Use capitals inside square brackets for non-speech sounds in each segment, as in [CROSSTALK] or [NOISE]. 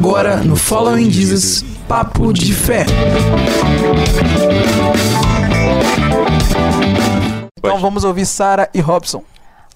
Agora no Following Jesus, Papo de Fé. Então vamos ouvir Sara e Robson.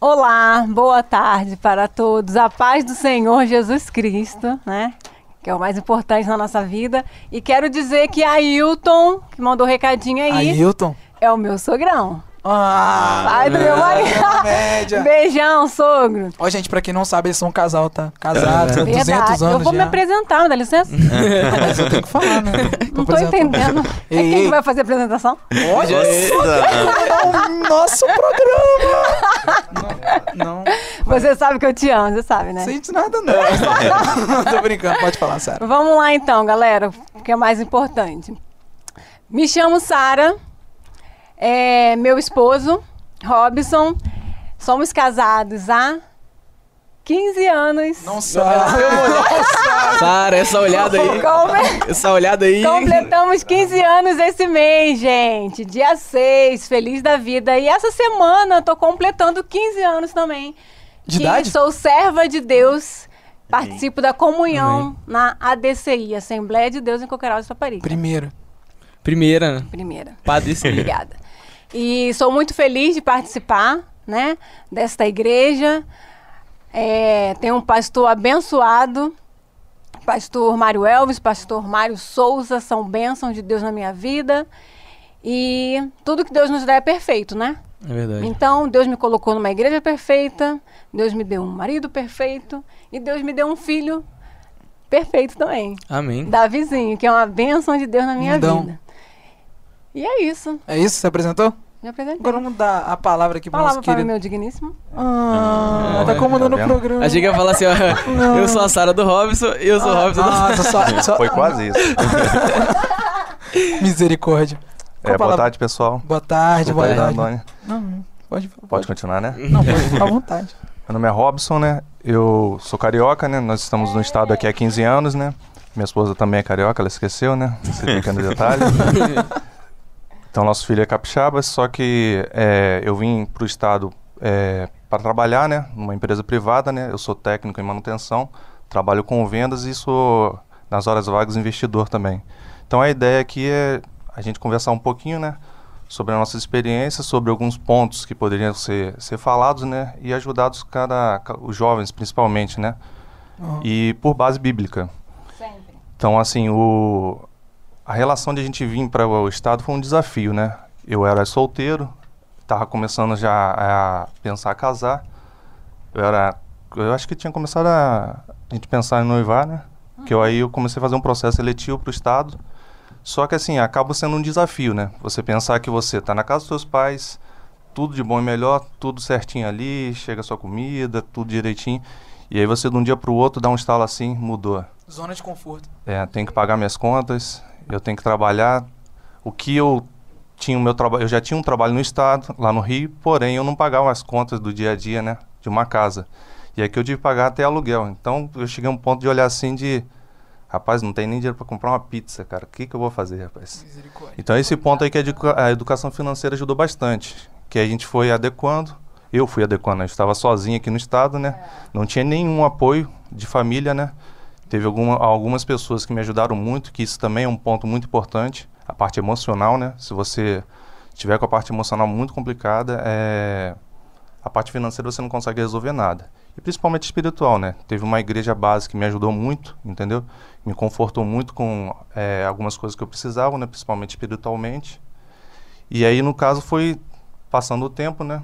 Olá, boa tarde para todos. A paz do Senhor Jesus Cristo, né? Que é o mais importante na nossa vida. E quero dizer que a Ailton, que mandou um recadinho aí, Ailton. é o meu sogrão. Ah, Pai do meu marido. Beijão, sogro. Ó, gente, pra quem não sabe, eles são um casal, tá? Casados, há 200 Verdade. anos Eu vou me já. apresentar, dá licença? [LAUGHS] Mas eu tenho que falar, né? Não tô entendendo. É quem que vai fazer a apresentação? Olha só, o nosso programa. Não, não, Você sabe que eu te amo, você sabe, né? sente nada não. [LAUGHS] Tô brincando, pode falar, Sara. Vamos lá então, galera, o que é mais importante. Me chamo Sara, é meu esposo, Robson. Somos casados há 15 anos. Não sabe. Sara, essa olhada aí. Come- Essa olhada aí. Completamos 15 anos esse mês, gente. Dia 6, feliz da vida. E essa semana eu tô completando 15 anos também. De que idade? Sou serva de Deus. Participo da comunhão na ADCI, Assembleia de Deus em Coqueiral de Saparica. Primeiro. Primeira, né? Primeira. Padre. Obrigada. E sou muito feliz de participar, né, desta igreja. É, tem um pastor abençoado, pastor Mário Elvis, pastor Mário Souza, são bênçãos de Deus na minha vida. E tudo que Deus nos dá é perfeito, né? É verdade. Então, Deus me colocou numa igreja perfeita, Deus me deu um marido perfeito e Deus me deu um filho perfeito também. Amém. Davizinho, que é uma bênção de Deus na minha Lindão. vida. E é isso. É isso? Você apresentou? Me apresentei. Agora vamos dar a palavra aqui pro Palavra nosso para querido. meu digníssimo. Ah, Ah, tá comandando tá o programa. Achei que ia falar assim, ó. Eu sou a Sara do Robson e eu sou o Robson Ah, só, só, Foi quase isso. [LAUGHS] Misericórdia. É, boa palavra? tarde, pessoal. Boa tarde, boa Boa tarde, tarde. Não, não, pode, Pode continuar, né? Não, pode ficar à vontade. [LAUGHS] Meu nome é Robson, né? Eu sou carioca, né? Nós estamos no estado aqui há 15 anos, né? Minha esposa também é carioca, ela esqueceu, né? Esse pequeno detalhe. [LAUGHS] Então, nosso filho é capixaba, só que é, eu vim para o estado é, para trabalhar, né? Numa empresa privada, né? Eu sou técnico em manutenção, trabalho com vendas e sou, nas horas vagas, investidor também. Então, a ideia aqui é a gente conversar um pouquinho, né? Sobre a nossa experiência, sobre alguns pontos que poderiam ser, ser falados, né? E ajudados cada, ca- os jovens, principalmente, né? Uhum. E por base bíblica. Sempre. Então, assim, o, a relação de a gente vir para o estado foi um desafio, né? Eu era solteiro, estava começando já a pensar a casar. Eu era, eu acho que tinha começado a, a gente pensar em noivar, né? Que eu, aí eu comecei a fazer um processo seletivo para o estado. Só que assim, acaba sendo um desafio, né? Você pensar que você está na casa dos seus pais, tudo de bom e melhor, tudo certinho ali, chega a sua comida, tudo direitinho. E aí você de um dia para o outro dá um estalo assim, mudou. Zona de conforto. É, tenho que pagar minhas contas, eu tenho que trabalhar. O que eu tinha o meu trabalho, eu já tinha um trabalho no estado, lá no Rio, porém eu não pagava as contas do dia a dia, né, de uma casa. E aqui eu tive que pagar até aluguel. Então eu cheguei a um ponto de olhar assim de, rapaz, não tem nem dinheiro para comprar uma pizza, cara. O que que eu vou fazer, rapaz? Então esse ponto aí que a, educa- a educação financeira ajudou bastante, que a gente foi adequando. Eu fui adequando, né? eu estava sozinho aqui no estado, né? Não tinha nenhum apoio de família, né? Teve alguma, algumas pessoas que me ajudaram muito, que isso também é um ponto muito importante, a parte emocional, né? Se você tiver com a parte emocional muito complicada, é, a parte financeira você não consegue resolver nada. E principalmente espiritual, né? Teve uma igreja base que me ajudou muito, entendeu? Me confortou muito com é, algumas coisas que eu precisava, né? Principalmente espiritualmente. E aí, no caso, foi passando o tempo, né?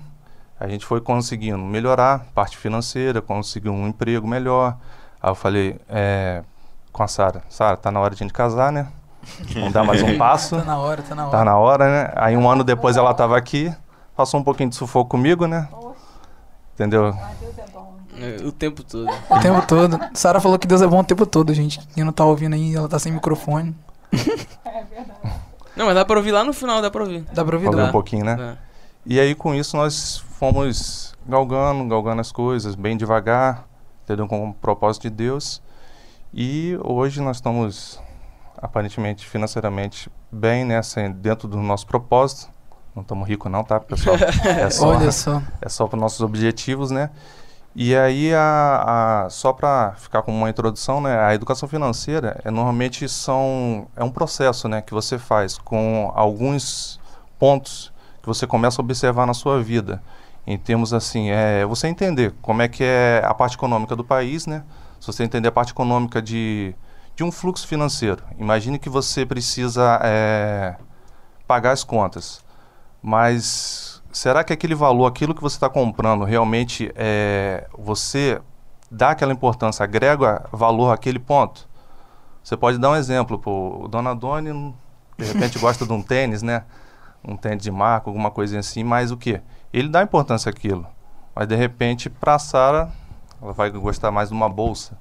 A gente foi conseguindo melhorar a parte financeira, conseguir um emprego melhor. Aí eu falei é, com a Sara, Sara, tá na hora de a gente casar, né? Vamos dar mais um [LAUGHS] passo. Tá na hora, tá na hora. Tá na hora, né? Aí um ano depois ela tava aqui, passou um pouquinho de sufoco comigo, né? Entendeu? É, O tempo todo. O tempo todo. Sara falou que Deus é bom o tempo todo, gente. Quem não tá ouvindo aí, ela tá sem microfone. [LAUGHS] Não, mas dá pra ouvir lá no final, dá pra ouvir. Dá pra ouvir? Dá. um pouquinho, né? Dá. E aí com isso nós fomos galgando, galgando as coisas, bem devagar, entendeu? Com o propósito de Deus. E hoje nós estamos aparentemente financeiramente bem, né? Assim, dentro do nosso propósito. Não estamos ricos não, tá, pessoal? [LAUGHS] É só, Olha só. é só para nossos objetivos, né? E aí, a, a- só para ficar com uma introdução, né, a educação financeira é, normalmente são, é um processo né, que você faz com alguns pontos que você começa a observar na sua vida. Em termos assim, é você entender como é que é a parte econômica do país, né? Se você entender a parte econômica de, de um fluxo financeiro. Imagine que você precisa é, pagar as contas. Mas será que aquele valor, aquilo que você está comprando, realmente é, você dá aquela importância, agrega valor àquele ponto? Você pode dar um exemplo, pô, Dona Doni de repente gosta de um tênis, né? Um tênis de marca, alguma coisinha assim, mas o que? Ele dá importância àquilo. Mas de repente, para a Sara, ela vai gostar mais de uma bolsa.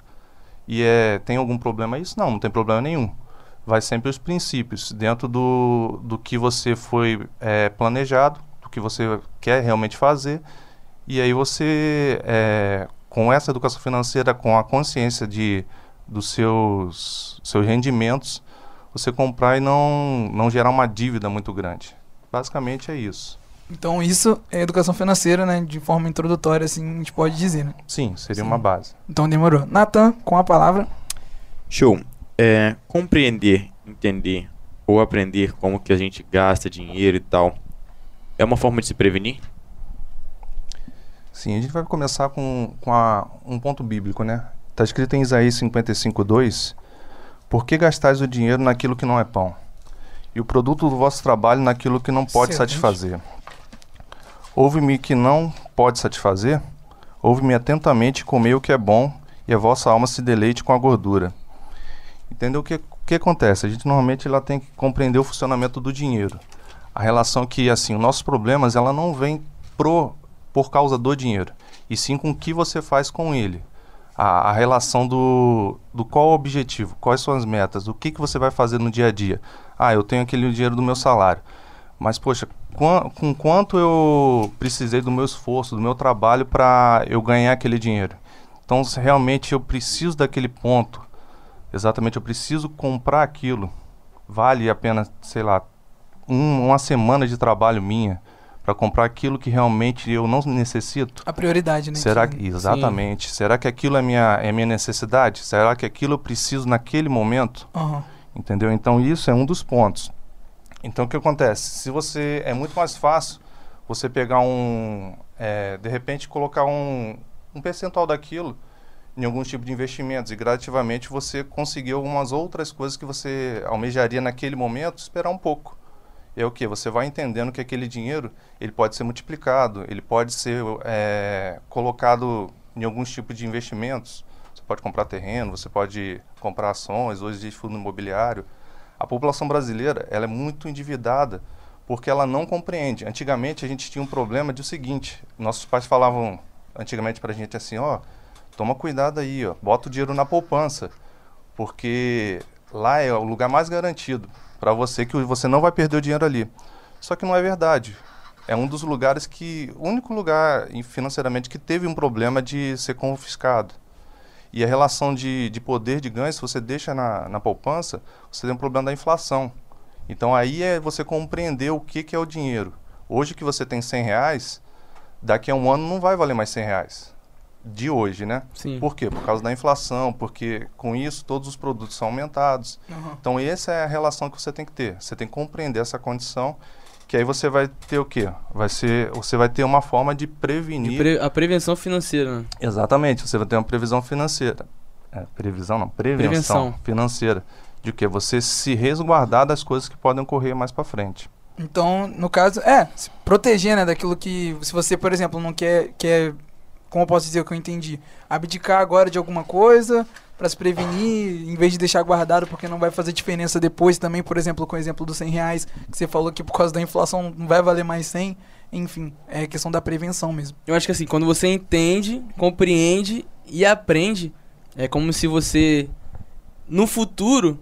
E é, tem algum problema isso? Não, não tem problema nenhum. Vai sempre os princípios, dentro do, do que você foi é, planejado, do que você quer realmente fazer. E aí você, é, com essa educação financeira, com a consciência de, dos seus, seus rendimentos, você comprar e não, não gerar uma dívida muito grande. Basicamente é isso. Então isso é educação financeira, né? De forma introdutória, assim, a gente pode dizer, né? Sim, seria Sim. uma base. Então demorou. Natan, com a palavra. Show. É, compreender, entender ou aprender como que a gente gasta dinheiro e tal é uma forma de se prevenir? Sim, a gente vai começar com, com a- um ponto bíblico, né? Está escrito em Isaías 55, 2: Por que gastais o dinheiro naquilo que não é pão? E o produto do vosso trabalho naquilo que não pode Excelente. satisfazer? Ouve-me que não pode satisfazer? Ouve-me atentamente comei o que é bom, e a vossa alma se deleite com a gordura. Entendeu o que, que acontece? A gente normalmente ela tem que compreender o funcionamento do dinheiro. A relação que, assim, os nossos problemas, ela não vem pro, por causa do dinheiro, e sim com o que você faz com ele. A, a relação do, do qual o objetivo, quais são as metas, o que, que você vai fazer no dia a dia. Ah, eu tenho aquele dinheiro do meu salário, mas, poxa, quan- com quanto eu precisei do meu esforço, do meu trabalho para eu ganhar aquele dinheiro? Então, se realmente eu preciso daquele ponto, exatamente, eu preciso comprar aquilo, vale a pena, sei lá, um- uma semana de trabalho minha para comprar aquilo que realmente eu não necessito? A prioridade, né? Será que exatamente? Será que aquilo é minha é minha necessidade? Será que aquilo eu preciso naquele momento? Aham. Entendeu? Então isso é um dos pontos. Então o que acontece? Se você é muito mais fácil você pegar um é, de repente colocar um, um percentual daquilo em algum tipo de investimentos e gradativamente você conseguir algumas outras coisas que você almejaria naquele momento, esperar um pouco. É o que? Você vai entendendo que aquele dinheiro ele pode ser multiplicado, ele pode ser é, colocado em alguns tipos de investimentos. Você pode comprar terreno, você pode comprar ações, hoje existe fundo imobiliário. A população brasileira ela é muito endividada porque ela não compreende. Antigamente a gente tinha um problema de o seguinte: nossos pais falavam antigamente para a gente assim, ó, toma cuidado aí, ó, bota o dinheiro na poupança, porque lá é o lugar mais garantido para você que você não vai perder o dinheiro ali. Só que não é verdade. É um dos lugares que, o único lugar financeiramente que teve um problema de ser confiscado. E a relação de, de poder de ganho, se você deixa na, na poupança, você tem um problema da inflação. Então aí é você compreender o que, que é o dinheiro. Hoje que você tem 100 reais, daqui a um ano não vai valer mais 100 reais. De hoje, né? Sim. Por quê? Por causa da inflação, porque com isso todos os produtos são aumentados. Aham. Então essa é a relação que você tem que ter. Você tem que compreender essa condição, que aí você vai ter o quê? Vai ser, você vai ter uma forma de De prevenir. pre- a prevenção financeira, né? Exatamente, você vai ter uma previsão financeira. É, previsão não, prevenção, Prevenção. financeira. De que você se resguardar das coisas que podem ocorrer mais para frente. Então, no caso, é, se proteger, né, daquilo que. Se você, por exemplo, não quer. quer como eu posso dizer o que eu entendi? Abdicar agora de alguma coisa para se prevenir, em vez de deixar guardado, porque não vai fazer diferença depois também, por exemplo, com o exemplo dos 100 reais, que você falou que por causa da inflação não vai valer mais 100. Enfim, é questão da prevenção mesmo. Eu acho que assim, quando você entende, compreende e aprende, é como se você, no futuro,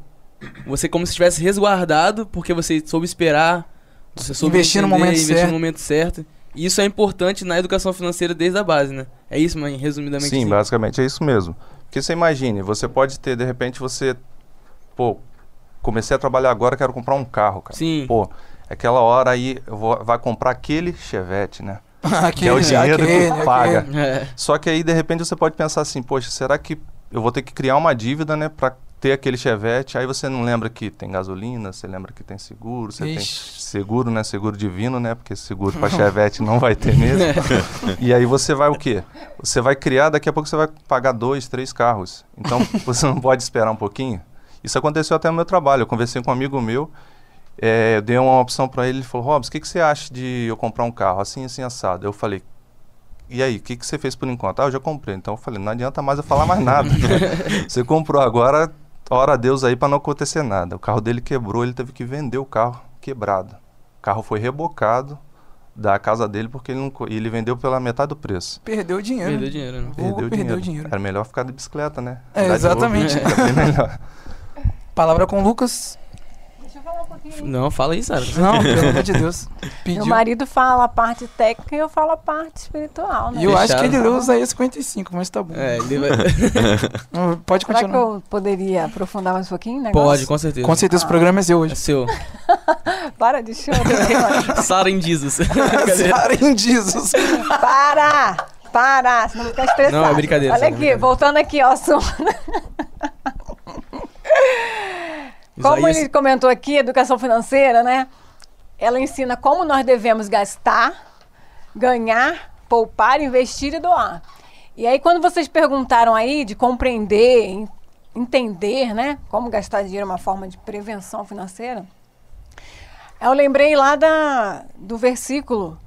você como se estivesse resguardado, porque você soube esperar, você soube Investir no entender, momento investir no momento certo. E isso é importante na educação financeira desde a base, né? É isso, mas resumidamente. Sim, assim. basicamente é isso mesmo. Porque você imagine, você pode ter, de repente, você. Pô, comecei a trabalhar agora, quero comprar um carro, cara. Sim. Pô, aquela hora aí eu vou, vai comprar aquele Chevette, né? [LAUGHS] aquele, que é o dinheiro aquele, que paga. aquele. É. Só que aí, de repente, você pode pensar assim, poxa, será que eu vou ter que criar uma dívida, né, pra ter aquele chevette? Aí você não lembra que tem gasolina, você lembra que tem seguro, você Ixi. tem seguro, né, seguro divino, né, porque seguro pra chevette não vai ter mesmo. [LAUGHS] e aí você vai o quê? Você vai criar, daqui a pouco você vai pagar dois, três carros. Então, [LAUGHS] você não pode esperar um pouquinho? Isso aconteceu até no meu trabalho. Eu conversei com um amigo meu, eh, eu dei uma opção pra ele, ele falou, Robson, o que, que você acha de eu comprar um carro assim, assim, assado? Eu falei, e aí, o que, que você fez por enquanto? Ah, eu já comprei. Então eu falei, não adianta mais eu falar mais nada. [LAUGHS] você comprou agora, ora a Deus aí para não acontecer nada. O carro dele quebrou, ele teve que vender o carro quebrado. O carro foi rebocado da casa dele porque ele, não, e ele vendeu pela metade do preço. Perdeu o dinheiro. Perdeu dinheiro, né? Vou perder o dinheiro. Era melhor ficar de bicicleta, né? É, exatamente. Bem melhor. [LAUGHS] Palavra com o Lucas. Deixa eu falar um pouquinho. Não, fala aí, Sara. Não, pelo amor de Deus. Pediu. Meu marido fala a parte técnica e eu falo a parte espiritual, né? E eu acho que ele usa aí 55, mas tá bom. É, ele vai... Pode Será que continuar. eu poderia aprofundar mais um pouquinho o negócio? Pode, com certeza. Com certeza o programa é seu É hoje. seu. [LAUGHS] Para de chorar. [LAUGHS] Sara em Jesus. [LAUGHS] Sara em Jesus. Para! Para! Senão ficar estressado. Não, é brincadeira, Olha é aqui, brincadeira. voltando aqui ao assunto. Como Isaías- ele comentou aqui, educação financeira, né? Ela ensina como nós devemos gastar, ganhar, poupar, investir e doar. E aí, quando vocês perguntaram aí de compreender, en- entender, né? Como gastar dinheiro é uma forma de prevenção financeira, eu lembrei lá da, do versículo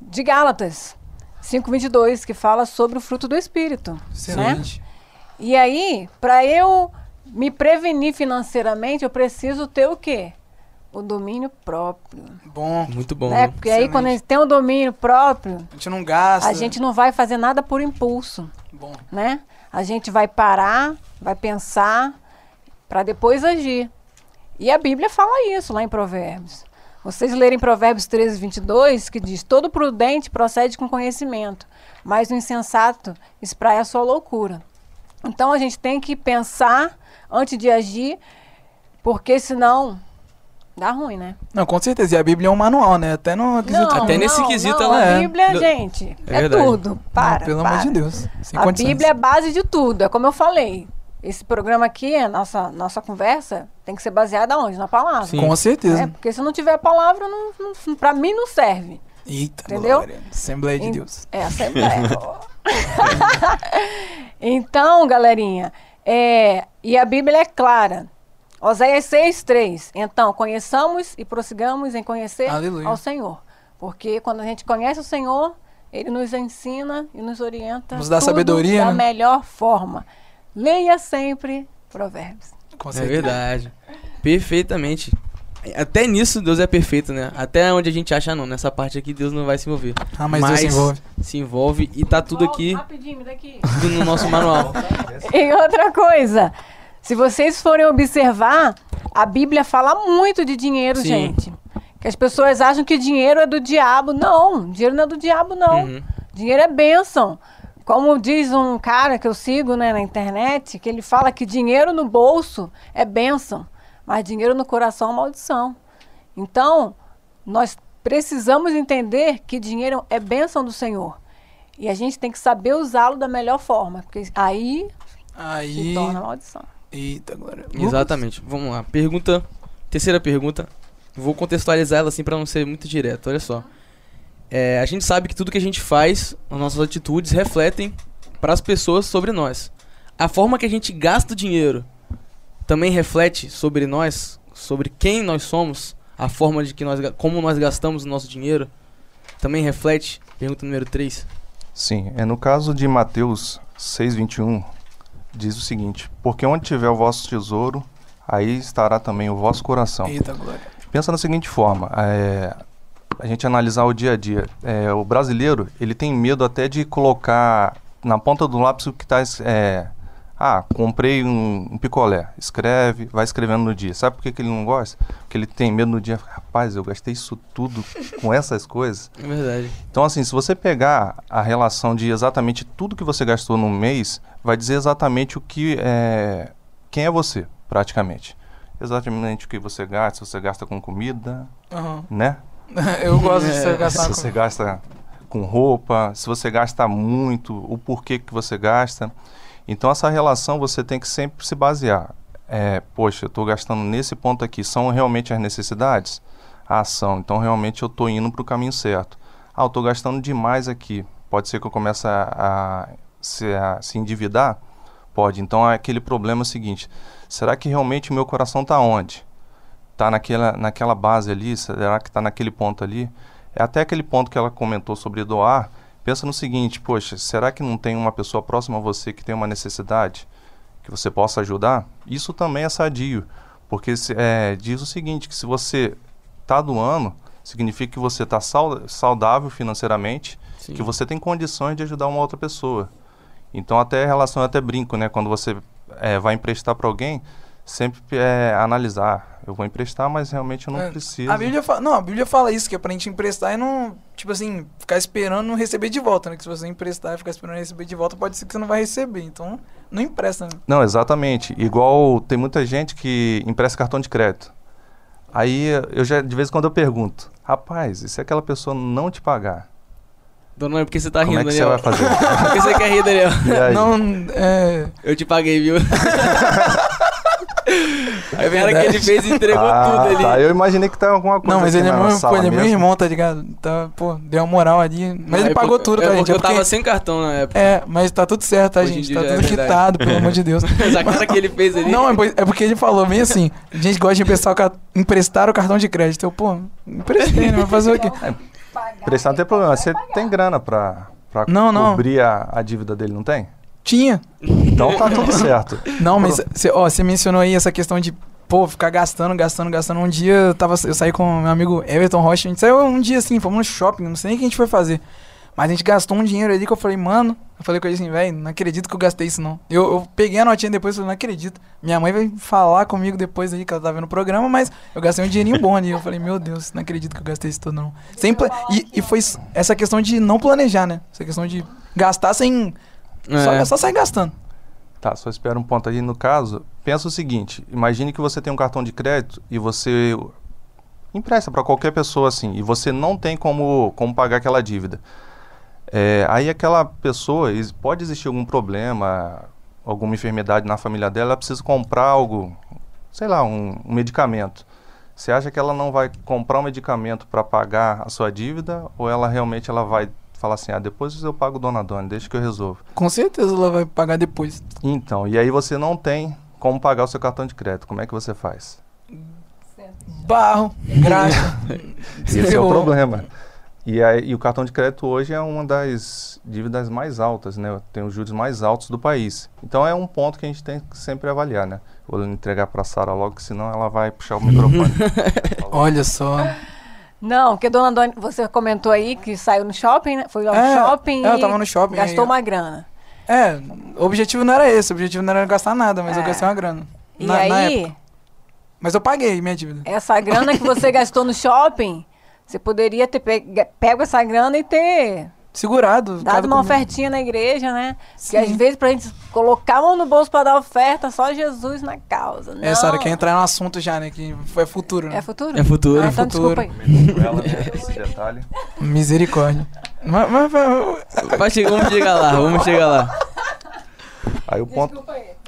de Gálatas 5:22 que fala sobre o fruto do espírito, né? Excelente. E aí, para eu me prevenir financeiramente, eu preciso ter o quê? O domínio próprio. Bom. Muito bom. né? Porque aí, quando a excelente. gente tem o domínio próprio, A gente não gasta. a gente não vai fazer nada por impulso, Bom. né? A gente vai parar, vai pensar, para depois agir. E a Bíblia fala isso lá em Provérbios. Vocês lerem Provérbios 13, 22, que diz: Todo prudente procede com conhecimento, mas o insensato espraia a sua loucura. Então a gente tem que pensar antes de agir, porque senão dá ruim, né? Não, com certeza. E a Bíblia é um manual, né? Até no quesito. Até nesse quesito não, ela A é. Bíblia, Do- gente, É é, tudo. Para. Não, pelo para. amor de Deus. Sem A condições. Bíblia é base de tudo. É como eu falei. Esse programa aqui, a nossa, nossa conversa, tem que ser baseada onde? Na palavra. Sim. Com certeza. É, porque se não tiver palavra, não, não, pra mim não serve. Eita, Entendeu? glória. Assembleia de Em- Deus. É, Assembleia. [LAUGHS] então, galerinha, é, e a Bíblia é clara. Oséias 6, 3. Então, conheçamos e prossigamos em conhecer Aleluia. ao Senhor. Porque quando a gente conhece o Senhor, Ele nos ensina e nos orienta Nos dá tudo sabedoria, da né? melhor forma. Leia sempre Provérbios. Com É verdade. Perfeitamente. Até nisso Deus é perfeito, né? Até onde a gente acha, "Ah, não, nessa parte aqui Deus não vai se envolver. Ah, mas, Deus se envolve. Se envolve e tá tudo aqui Rapidinho, me daqui. tudo no nosso manual. [LAUGHS] E outra coisa, se vocês forem observar, a Bíblia fala muito de dinheiro, Sim. gente. Que as pessoas acham que dinheiro é do diabo. Não, dinheiro não é do diabo, não. Uhum. Dinheiro é bênção. Como diz um cara que eu sigo né, na internet, que ele fala que dinheiro no bolso é bênção, mas dinheiro no coração é maldição. Então, nós precisamos entender que dinheiro é bênção do Senhor. E a gente tem que saber usá-lo da melhor forma, porque aí se Aí. torna maldição. Eita, glória. Exatamente. Vamos lá. Pergunta. Terceira pergunta. Vou contextualizar ela assim pra não ser muito direto. Olha só. É, a gente sabe que tudo que a gente faz, as nossas atitudes refletem para as pessoas sobre nós. A forma que a gente gasta o dinheiro também reflete sobre nós, sobre quem nós somos, a forma de que nós, como nós gastamos o nosso dinheiro, também reflete. Pergunta número 3. Sim, é no caso de Mateus 6:21 diz o seguinte: Porque onde tiver o vosso tesouro, aí estará também o vosso coração. Eita, glória. Pensa da seguinte forma: é, a gente analisar o dia a dia. É, o brasileiro ele tem medo até de colocar na ponta do lápis o que está. É, ah, comprei um, um picolé. Escreve, vai escrevendo no dia. Sabe por que, que ele não gosta? Porque ele tem medo no dia. Rapaz, eu gastei isso tudo com essas coisas. É [LAUGHS] verdade. Então, assim, se você pegar a relação de exatamente tudo que você gastou no mês, vai dizer exatamente o que é. Quem é você, praticamente. Exatamente o que você gasta, se você gasta com comida, Aham. né? [LAUGHS] Eu gosto de [LAUGHS] É. ser gastar Se com... você gasta com roupa, se você gasta muito, o porquê que você gasta. Então essa relação você tem que sempre se basear. É, poxa, eu estou gastando nesse ponto aqui, são realmente as necessidades? A ação, então realmente eu estou indo para o caminho certo. Ah, eu estou gastando demais aqui, pode ser que eu comece a, a, se, a se endividar? Pode. Então é aquele problema seguinte: será que realmente o meu coração está onde? Está naquela, naquela base ali? Será que está naquele ponto ali? É até aquele ponto que ela comentou sobre doar. Pensa no seguinte: poxa, será que não tem uma pessoa próxima a você que tem uma necessidade que você possa ajudar? Isso também é sadio, porque é, diz o seguinte: que se você está doando, significa que você está saudável financeiramente, Sim. que você tem condições de ajudar uma outra pessoa. Então até relação até brinco, né? Quando você é, vai emprestar para alguém, sempre é, analisar. Eu vou emprestar, mas realmente eu não É, preciso. A Bíblia fala, não, a Bíblia fala isso, que é pra gente emprestar e não, tipo assim, ficar esperando não receber de volta, né? Que se você emprestar e ficar esperando receber de volta, pode ser que você não vai receber. Então, não empresta, né? Não, exatamente. Igual tem muita gente que empresta cartão de crédito. Aí eu já de vez em quando eu pergunto, rapaz, e se aquela pessoa não te pagar? Dona Mãe, por que você tá como rindo, é que Daniel? você vai fazer? [LAUGHS] Por que você quer rir, Daniel? E aí? Não, é. Eu te paguei, viu? [LAUGHS] A cara que verdade. ele fez entregou ah, tudo ali. Tá, eu imaginei que tá alguma coisa Não, mas aqui ele é, meu, pô, ele é meu irmão, tá ligado? Tá, pô, deu uma moral ali. Mas É ele pagou porque- tudo, é tá, gente? porque É eu tava porque- sem cartão na época. É, mas tá tudo certo, tá, Hoje gente? Tá é tudo verdade. quitado, pelo amor de Deus. [LAUGHS] Mas a cara que ele fez ali. Não, é é porque ele falou bem assim: a gente gosta de emprestar o, ca- emprestar o cartão de crédito. Eu, pô, emprestei, né? Vai fazer o quê? [LAUGHS] Prestar não tem problema. Você tem grana pra, pra Não, não. cobrir a, a dívida dele, não tem? Tinha. Então tá tudo [LAUGHS] certo. Não, mas você ó, você mencionou aí essa questão de, pô, ficar gastando, gastando, gastando. Um dia eu, tava, eu saí com meu amigo Everton Rocha, a gente saiu um dia assim, fomos no shopping, não sei nem o que a gente foi fazer. Mas a gente gastou um dinheiro ali que eu falei, mano, eu falei com ele assim, velho, não acredito que eu gastei isso não. Eu, eu peguei a notinha depois e falei, não acredito. Minha mãe vai falar comigo depois aí, que ela tá vendo o programa, mas eu gastei um dinheirinho bom ali. Eu falei, meu Deus, não acredito que eu gastei isso tudo não. Sem e, e foi essa questão de não planejar, né? Essa questão de gastar sem. Só, É. só sair gastando. Tá, só espera um ponto aí. No caso, pensa o seguinte: imagine que você tem um cartão de crédito e você empresta para qualquer pessoa assim, e você não tem como, como pagar aquela dívida. É, aí aquela pessoa, pode existir algum problema, alguma enfermidade na família dela, ela precisa comprar algo, sei lá, um, um medicamento. Você acha que ela não vai comprar um medicamento para pagar a sua dívida ou ela realmente ela vai falar assim, ah, depois eu pago Dona Dona, deixa que eu resolvo. Com certeza ela vai pagar depois. Então, e aí você não tem como pagar o seu cartão de crédito. Como é que você faz? Barro, graxa. [LAUGHS] Esse é o problema. E, aí, e o cartão de crédito hoje é uma das dívidas mais altas, né? Tem os juros mais altos do país. Então é um ponto que a gente tem que sempre avaliar, né? Vou entregar para a Sara logo, senão ela vai puxar o microfone. [LAUGHS] Olha só. Não, porque dona Dona, você comentou aí que saiu no shopping, né? Foi ao É, shopping é, eu tava no shopping, gastou aí- uma grana. É, o objetivo não era esse, o objetivo não era gastar nada, mas eu É. gastei uma grana. E Na- na aí, época. Mas eu paguei minha dívida. essa grana que você [LAUGHS] gastou no shopping, você poderia ter pe- pego essa grana e ter Segurado. dado uma ofertinha na igreja, né? Porque às vezes pra gente colocar a mão no bolso pra dar oferta, só Jesus na causa. É, Sara, Não. quer entrar no assunto já, né? Que é futuro, né? É futuro? É futuro. Ah, É então futuro. desculpa aí. ela, né? Esse detalhe. Misericórdia. Mas, mas- mas- chegar, vamos chegar lá, vamos chegar lá. Aí o ponto,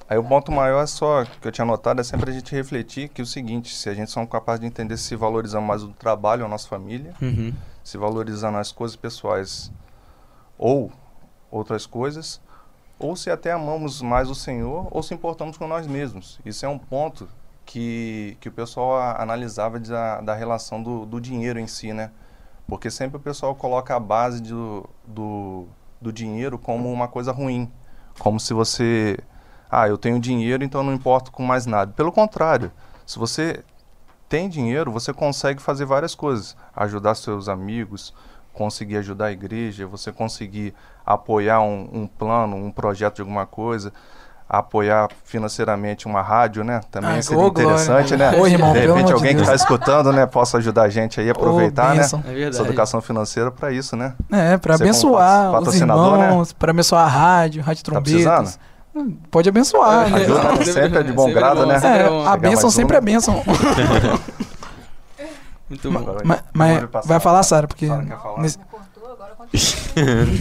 aí o ponto maior é só que eu tinha notado é sempre a gente refletir que o seguinte, se a gente somos capazes de entender se valorizamos mais o trabalho, a nossa família, Uhum. se valorizando as coisas pessoais ou outras coisas, ou se até amamos mais o Senhor ou se importamos com nós mesmos. Isso é um ponto que, que o pessoal analisava da, da relação do, do dinheiro em si, né? Porque sempre o pessoal coloca a base do, do, do dinheiro como uma coisa ruim. Como se você... Ah, eu tenho dinheiro, então não importo com mais nada. Pelo contrário, se você tem dinheiro, você consegue fazer várias coisas. Ajudar seus amigos, conseguir ajudar a igreja, você conseguir apoiar um, um plano, um projeto de alguma coisa, apoiar financeiramente uma rádio, né? Também Ah, seria glória. interessante, né? Ô, irmão, de repente amor de alguém que está escutando, né, possa ajudar a gente aí a aproveitar, Ô, né? É Essa educação financeira para isso, né? É, pra Você como abençoar os né? irmãos, pra abençoar a rádio, rádio Tá trombetas. Hum, Pode abençoar, né? Ajuda, né? Sempre é de bom Sempre grado, bom, né? sempre É, a bênção sempre uma. é bênção. [LAUGHS] Muito bom. Mas mas vamos passar. vai falar, Sara, porque. Sara quer falar? [LAUGHS] nesse-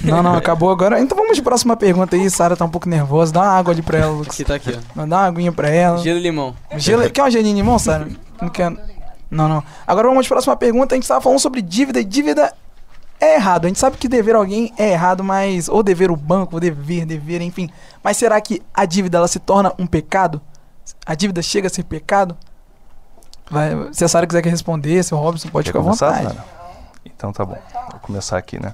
Não, não, acabou agora. Então vamos de próxima pergunta aí. Sara tá um pouco nervosa. Dá uma água ali pra ela, Lucas. Aqui tá aqui, ó. Dá uma aguinha pra ela. Gelo e limão. Gelo... Quer uma gelinha de limão, Sara? Não quer. Não, não. Agora vamos de próxima pergunta. A gente tava falando sobre dívida e dívida é errado. A gente sabe que dever alguém é errado, mas. Ou dever o banco, ou dever, dever, enfim. Mas será que a dívida ela se torna um pecado? A dívida chega a ser pecado? Vai, se a Sara quiser responder, se o Robson pode Quer ficar à vontade. Então tá bom. Vou começar aqui, né?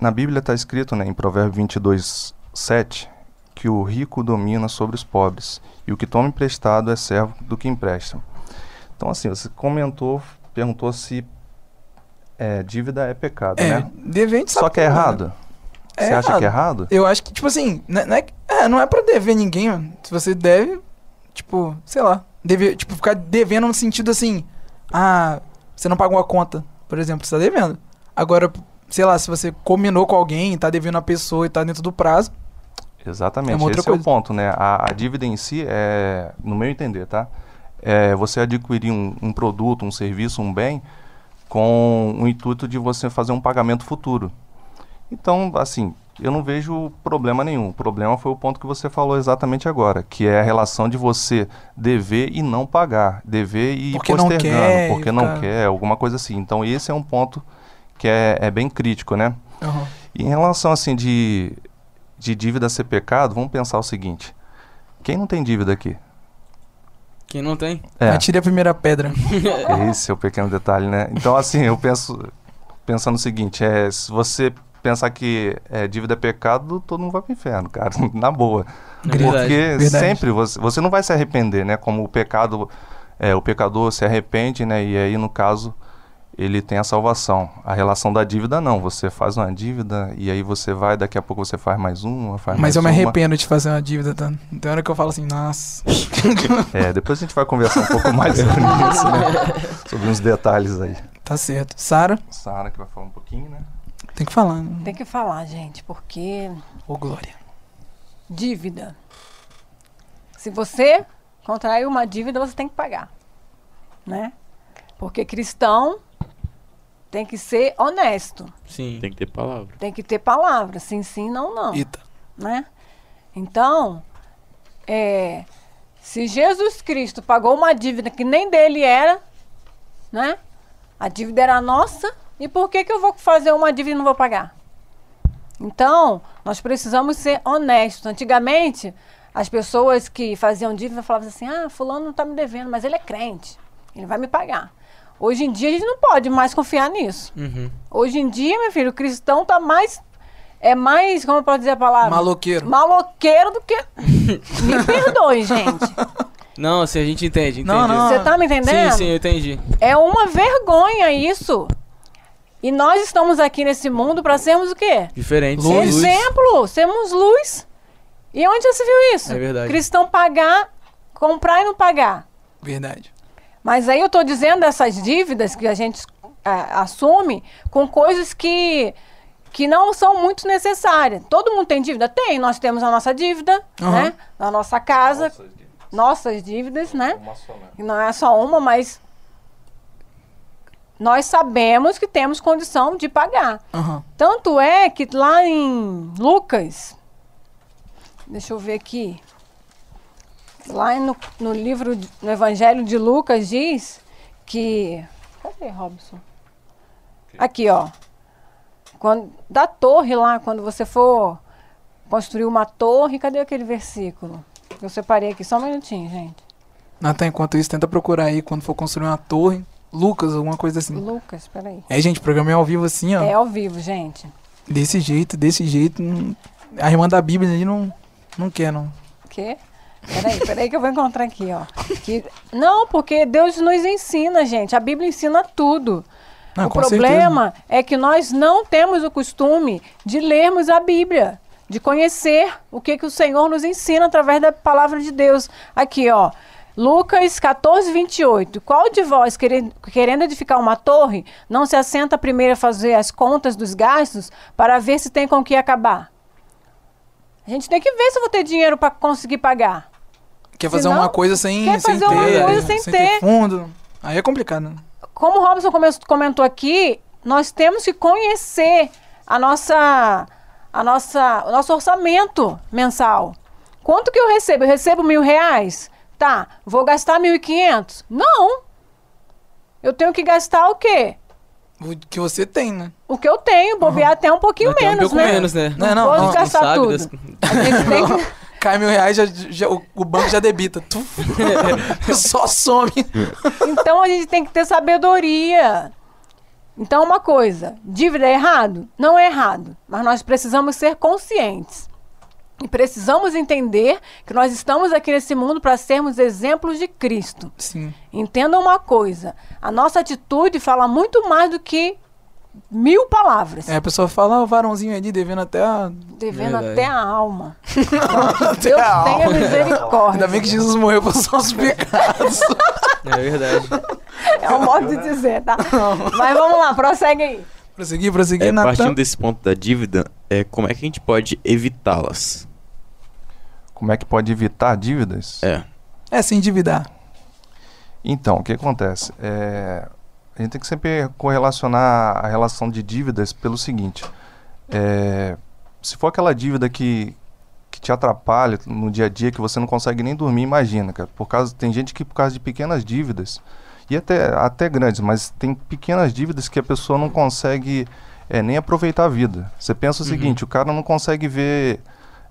Na Bíblia está escrito, né, em Provérbio 22, 7, que o rico domina sobre os pobres e o que toma emprestado é servo do que empresta. Então, assim, você comentou, perguntou se é, dívida é pecado, É, né? sabe Só que é errado. É você acha errado. que é errado? Eu acho que, tipo assim, não, não é, é, não é pra dever ninguém, mano. Se você deve, tipo, sei lá. Deve, tipo, ficar devendo no sentido assim. Ah, você não pagou a conta, por exemplo, você tá devendo. Agora, sei lá, se você combinou com alguém, tá devendo a pessoa e tá dentro do prazo. Exatamente, É esse é o coisa. ponto, né? A, a dívida em si é, no meu entender, tá? É você adquirir um, um produto, um serviço, um bem, com o intuito de você fazer um pagamento futuro. Então, assim, eu não vejo problema nenhum. O problema foi o ponto que você falou exatamente agora, que é a relação de você dever e não pagar, dever e ir Porque não postergando, quer, porque não ficar- quer, alguma coisa assim. Então, esse é um ponto que é, é bem crítico, né? Aham. E em relação assim de, de dívida ser pecado, vamos pensar o seguinte: quem não tem dívida aqui? Quem não tem? É, Atire a primeira pedra. esse é o pequeno detalhe, né? Então assim, eu penso pensando o seguinte: é se você pensar que é, dívida é pecado, todo mundo vai pro inferno, cara, [LAUGHS] na boa. É verdade. Porque Verdade. sempre você, você não vai se arrepender, né? Como o pecado, é, o pecador se arrepende, né? E aí no caso ele tem a salvação. A relação da dívida não. Você faz uma dívida e aí você vai, daqui a pouco você faz mais uma, faz Mas mais eu me uma. arrependo de fazer uma dívida, tá? Tem hora que eu falo assim, nossa. [LAUGHS] É, depois a gente vai conversar um pouco mais sobre isso, né? [LAUGHS] Sobre uns detalhes aí. Tá certo. Sara, Sara que vai falar um pouquinho, né? Tem que falar. né? Tem que falar, gente, porque Ô, Glória. dívida. Se você contraiu uma dívida, você tem que pagar, né? Porque cristão tem que ser honesto, Sim. Tem que ter palavra. tem que ter palavra, sim, sim, não, não. Eita. né? Então, é, se Jesus Cristo pagou uma dívida que nem dele era, né? A dívida era nossa, e por que, que eu vou fazer uma dívida e não vou pagar? Então, nós precisamos ser honestos. Antigamente, as pessoas que faziam dívida falavam assim: ah, fulano não está me devendo, mas ele é crente, ele vai me pagar. Hoje em dia a gente não pode mais confiar nisso. Uhum. Hoje em dia, meu filho, o cristão tá mais. É mais, como eu posso dizer a palavra? Maloqueiro. Maloqueiro do que. [LAUGHS] Me perdoe, gente. Não, sim, a gente entende, entende. Não, não. Você tá me entendendo? Sim, sim, eu entendi. É uma vergonha isso. E nós estamos aqui nesse mundo para sermos o quê? Diferente. Luz. Exemplo, sermos luz. E onde já se viu isso? É verdade. Cristão pagar, comprar e não pagar. Verdade. Mas aí eu tô dizendo dessas dívidas que a gente assume com coisas que, que não são muito necessárias. Todo mundo tem dívida? Tem. Nós temos a nossa dívida, Aham. né? Na nossa casa, nossas dívidas, né? E não é só uma, mas nós sabemos que temos condição de pagar. Aham. Tanto é que lá em Lucas, deixa eu ver aqui, lá no, no livro, no Evangelho de Lucas diz que. Cadê, Robson? Aqui, ó. Quando, da torre lá, quando você for construir uma torre, cadê aquele versículo? Eu separei aqui, só um minutinho, gente. Natan, enquanto isso, tenta procurar aí quando for construir uma torre. Lucas, alguma coisa assim. Lucas, peraí. É, gente, programa é ao vivo assim, ó. É ao vivo, gente. Desse jeito, desse jeito. não- A irmã da Bíblia ali não, não quer, não. quê? Peraí, peraí que eu vou encontrar aqui, ó. Que- não, porque Deus nos ensina, gente. A Bíblia ensina tudo. Não, o Ah, com problema é que nós não temos o costume de lermos a Bíblia, de conhecer o que, que o Senhor nos ensina através da palavra de Deus. Aqui, ó. Lucas 14, 28. Qual de vós, querendo, edificar uma torre, não se assenta primeiro a fazer as contas dos gastos para ver se tem com o que acabar? A gente tem que ver se eu vou ter dinheiro para conseguir pagar. Quer fazer Senão, uma coisa sem, quer sem fazer uma ter. coisa sem ter. fundo. Aí é complicado, né? como o Robson come- comentou aqui, nós temos que conhecer a nossa, a nossa, o nosso orçamento mensal. Quanto que eu recebo? Eu recebo mil reais? Tá, vou gastar mil e quinhentos? Não. Eu tenho que gastar o quê? O que você tem, né? O que eu tenho, bobear até um pouquinho Vai ter um menos, pouco né? menos, né? Não, não, Pode não, não gastar sabe tudo. das- A gente tem que... [LAUGHS] Cai mil reais, já, já- o, o banco já debita. Tu- [LAUGHS] Só some. Então a gente tem que ter sabedoria. Então, uma coisa, dívida é errado? Não é errado, mas nós precisamos ser conscientes. E precisamos entender que nós estamos aqui nesse mundo para sermos exemplos de Cristo. Sim. Entenda uma coisa: a nossa atitude fala muito mais do que mil palavras, É, a pessoa fala, ó, o varãozinho ali devendo até a... devendo Verdade. até a alma. [LAUGHS] Deus a tenha alma. misericórdia. Ainda bem que Jesus morreu por nossos pecados. É verdade. É o modo de dizer, tá? Mas vamos lá, prossegue aí. Prosseguir, prosseguir, É, Natan. partindo desse ponto da dívida, é, como é que a gente pode evitá-las? Como é que pode evitar dívidas? É. É, se endividar. Então, o que acontece? É, a gente tem que sempre correlacionar a relação de dívidas pelo seguinte: é, se for aquela dívida que, que te atrapalha no dia a dia, que você não consegue nem dormir, imagina, cara. Por causa, tem gente que, por causa de pequenas dívidas, e até, até grandes, mas tem pequenas dívidas que a pessoa não consegue é, nem aproveitar a vida. Você pensa o Uhum. seguinte: o cara não consegue ver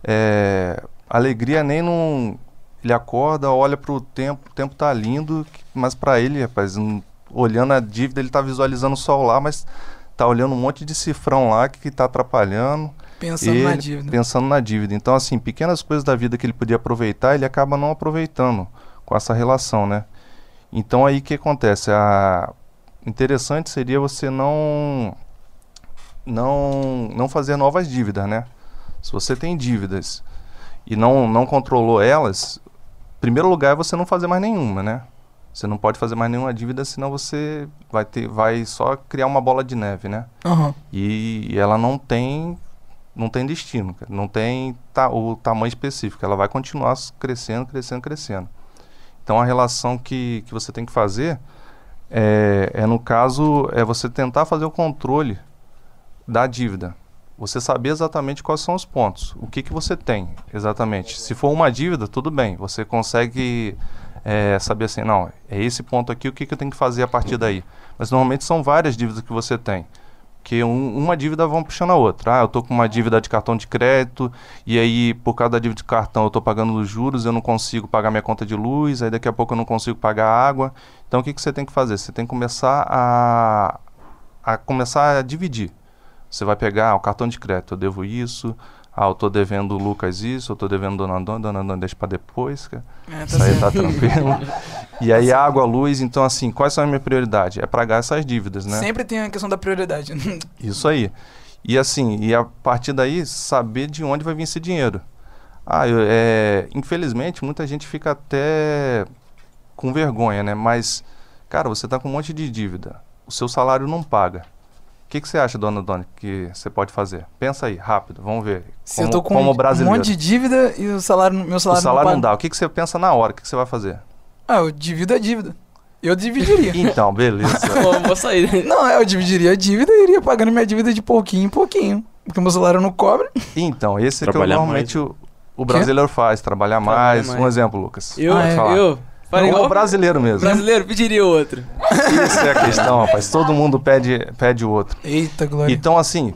é, alegria nem num. Ele acorda, olha pro tempo, o tempo tá lindo, mas para ele, rapaz, não- olhando a dívida, ele tá visualizando o sol lá, mas tá olhando um monte de cifrão lá que tá atrapalhando, Pensando ele na dívida. pensando na dívida. Então, assim, pequenas coisas da vida que ele podia aproveitar, ele acaba não aproveitando com essa relação, né? Então, aí o que acontece? A interessante seria você não não não fazer novas dívidas, né? Se você tem dívidas e não não controlou elas, em primeiro lugar é você não fazer mais nenhuma, né? Você não pode fazer mais nenhuma dívida, senão você vai ter vai só criar uma bola de neve, né? Aham. e ela não tem não tem destino, não tem ta o tamanho específico, ela vai continuar crescendo, crescendo, crescendo. Então a relação que, que você tem que fazer é, é no caso é você tentar fazer o controle da dívida. Você saber exatamente quais são os pontos, o que que você tem exatamente. Se for uma dívida, tudo bem, você consegue é, saber assim, não, é esse ponto aqui, o que que eu tenho que fazer a partir daí. Mas normalmente são várias dívidas que você tem que um- uma dívida vão puxando a outra. Ah, eu tô com uma dívida de cartão de crédito e aí por causa da dívida de cartão eu tô pagando os juros, eu não consigo pagar minha conta de luz, aí daqui a pouco eu não consigo pagar água. Então o que que você tem que fazer? Você tem que começar a a começar a dividir. Você vai pegar o cartão de crédito, eu devo isso, ah, eu tô devendo o Lucas isso, eu tô devendo Dona Dona, Dona Dona deixa para depois, cara. É, tá Isso aí tá tranquilo. [LAUGHS] E aí água, luz, então assim, quais são a minha prioridade? É pagar essas dívidas, né? Sempre tem a questão da prioridade. [LAUGHS] Isso aí. E assim, e a partir daí, saber de onde vai vir esse dinheiro. Ah, eu, é, infelizmente, muita gente fica até com vergonha, né? Mas, cara, você tá com um monte de dívida. O seu salário não paga. O que, que você acha, dona Dona, que você pode fazer? Pensa aí, rápido, vamos ver. Se Como, eu tô com como um brasileiro. monte de dívida e o salário, meu o salário, salário não não, dá. O que, que você pensa na hora? O que, que você vai fazer? Ah, eu divido a dívida. Eu dividiria. [LAUGHS] Então, beleza. [LAUGHS] Vou, vou sair. não, eu dividiria a dívida e iria pagando minha dívida de pouquinho em pouquinho. Porque o meu salário não cobra. Então, esse é que eu, normalmente o, o brasileiro faz, trabalhar Trabalhar mais. mais. Um exemplo, Lucas. Eu, Ah, é, eu. Fala Não, igual o brasileiro mesmo. brasileiro pediria outro. Isso é a questão, rapaz. Todo mundo pede, pede o outro. Eita, Glória. Então, assim,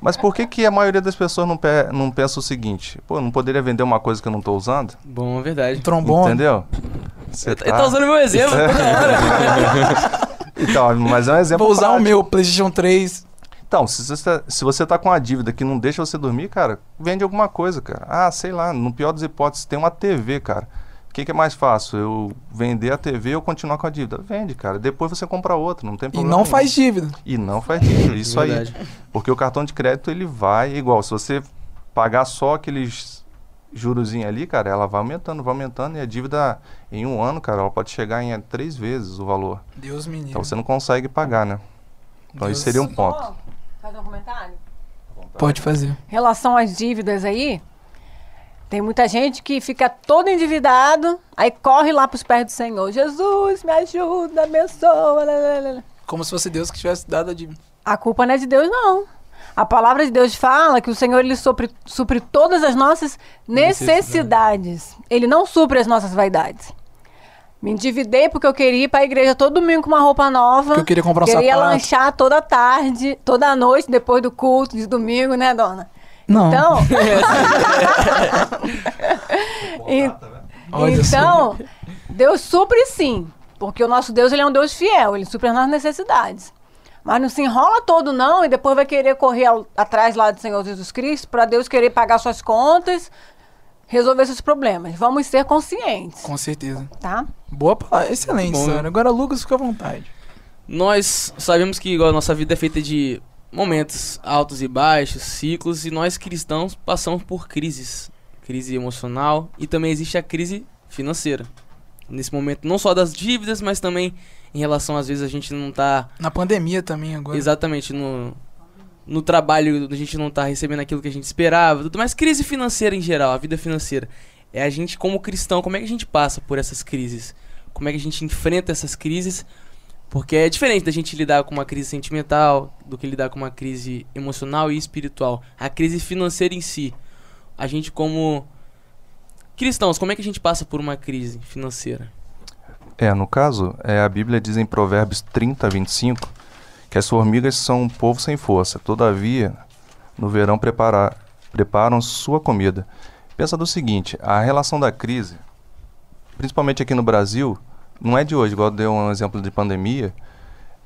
mas por que, que a maioria das pessoas não, pe- não pensa o seguinte? Pô, não poderia vender uma coisa que eu não tô usando? Bom, é verdade. Trombone. Entendeu? Você Ele tá usando meu exemplo É. toda hora. Então, mas é um exemplo Vou usar o prático. meu PlayStation 3. Então, se você, tá, se você tá com uma dívida que não deixa você dormir, cara, vende alguma coisa, cara. Ah, sei lá, no pior das hipóteses, tem uma TV, cara. O que, que é mais fácil? Eu vender a TV ou continuar com a dívida? Vende, cara. Depois você compra outra, não tem E problema. não nenhum. faz dívida. E não faz dívida, isso aí. Porque o cartão de crédito ele vai igual. Se você pagar só aqueles jurozinho ali, cara, ela vai aumentando, vai aumentando e a dívida em um ano, cara, ela pode chegar em três vezes o valor. Deus me livre. Então você não consegue pagar, né? Então Deus- isso seria um ponto. Ó, Fazer um comentário? Pode fazer. Em relação às dívidas aí, tem muita gente que fica todo endividado, aí corre lá pros pés do Senhor. Jesus, me ajuda, abençoa. lá, lá, lá. Como se fosse Deus que tivesse dado a dívida. A culpa não é de Deus, não. A palavra de Deus fala que o Senhor ele supre, supre todas as nossas necessidades. Ele não supre as nossas vaidades. Me endividei porque eu queria ir para a igreja todo domingo com uma roupa nova. Que eu queria comprar um Queria sapato. lanchar toda tarde, toda noite, depois do culto de domingo, né, dona? Não. Então. [LAUGHS] [LAUGHS] Olha então, Deus supre sim, porque o nosso Deus ele é um Deus fiel, ele supre as nossas necessidades. Mas não se enrola todo não e depois vai querer correr ao- atrás lá do Senhor Jesus Cristo para Deus querer pagar suas contas, resolver seus problemas. Vamos ser conscientes, Com certeza. tá? Boa palavra. Excelente, Bom, Sara. Agora, Lucas, fica à vontade. Nós sabemos que igual, a nossa vida é feita de momentos altos e baixos, ciclos, e nós cristãos passamos por crises. Crise emocional e também existe a crise financeira. Nesse momento, não só das dívidas, mas também em relação, às vezes, a gente não tá Na pandemia também agora. exatamente no, no trabalho, a gente não tá recebendo aquilo que a gente esperava, tudo mais. Crise financeira em geral, a vida financeira. É a gente, como cristão, como é que a gente passa por essas crises? Como é que a gente enfrenta essas crises? Porque é diferente da gente lidar com uma crise sentimental do que lidar com uma crise emocional e espiritual. A crise financeira em si. A gente, como cristãos, como é que a gente passa por uma crise financeira? É, no caso, é, a Bíblia diz em Provérbios 30, 25, que as formigas são um povo sem força, todavia, no verão prepara- preparam sua comida. Pensa do seguinte, a relação da crise, principalmente aqui no Brasil, não é de hoje, igual deu um exemplo de pandemia,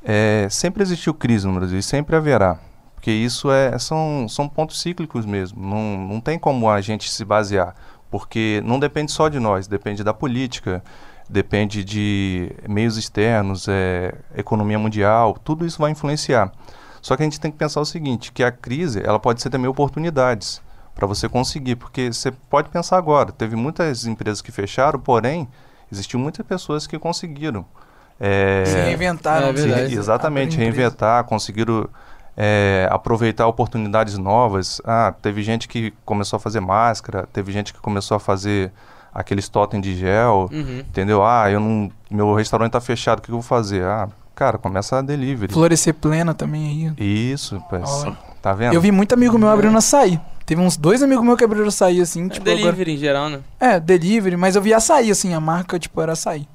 é, sempre existiu crise no Brasil e sempre haverá. Porque isso é, são, são pontos cíclicos mesmo, não, não tem como a gente se basear, porque não depende só de nós, depende da política, depende de meios externos, é, economia mundial, tudo isso vai influenciar. Só que a gente tem que pensar o seguinte, que a crise ela pode ser também oportunidades para você conseguir, porque você pode pensar agora, teve muitas empresas que fecharam, porém, existiu muitas pessoas que conseguiram. é, Se reinventaram. É verdade. exatamente, Abrir empresa. reinventar, conseguiram é, aproveitar oportunidades novas. Ah, teve gente que começou a fazer máscara, teve gente que começou a fazer aqueles totem de gel, Uhum. entendeu? Ah, eu não, meu restaurante tá fechado, o que eu vou fazer? Ah, cara, começa a delivery. Florescer plena também aí. Isso, pai, Olha. tá vendo? Eu vi muito amigo meu abrindo açaí. Teve uns dois amigos meus que abriram açaí, assim, É tipo, agora- delivery em geral, né? É, delivery, mas eu vi açaí, assim, a marca, tipo, era açaí.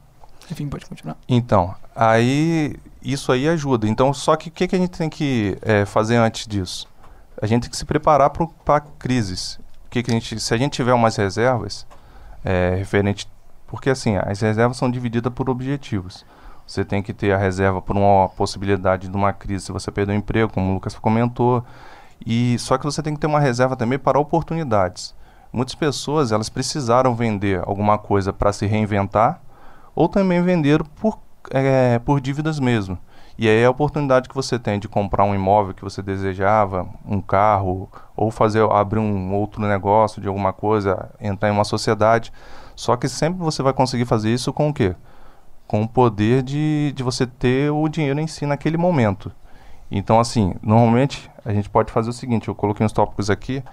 Enfim, pode continuar. Então, aí isso aí ajuda. Então, só que o que, que a gente tem que é, fazer antes disso? A gente tem que se preparar para crises. O que que a gente, se a gente tiver umas reservas é, referente, porque assim as reservas são divididas por objetivos. Você tem que ter a reserva por uma possibilidade de uma crise, se você perder o emprego, como o Lucas comentou. E só que você tem que ter uma reserva também para oportunidades. Muitas pessoas elas precisaram vender alguma coisa para se reinventar ou também venderam por, é, por dívidas mesmo. E aí a oportunidade que você tem de comprar um imóvel que você desejava, um carro, ou fazer abrir um outro negócio de alguma coisa, entrar em uma sociedade. Só que sempre você vai conseguir fazer isso com o quê? Com o poder de, de você ter o dinheiro em si naquele momento. Então, assim, normalmente a gente pode fazer o seguinte: eu coloquei uns tópicos aqui,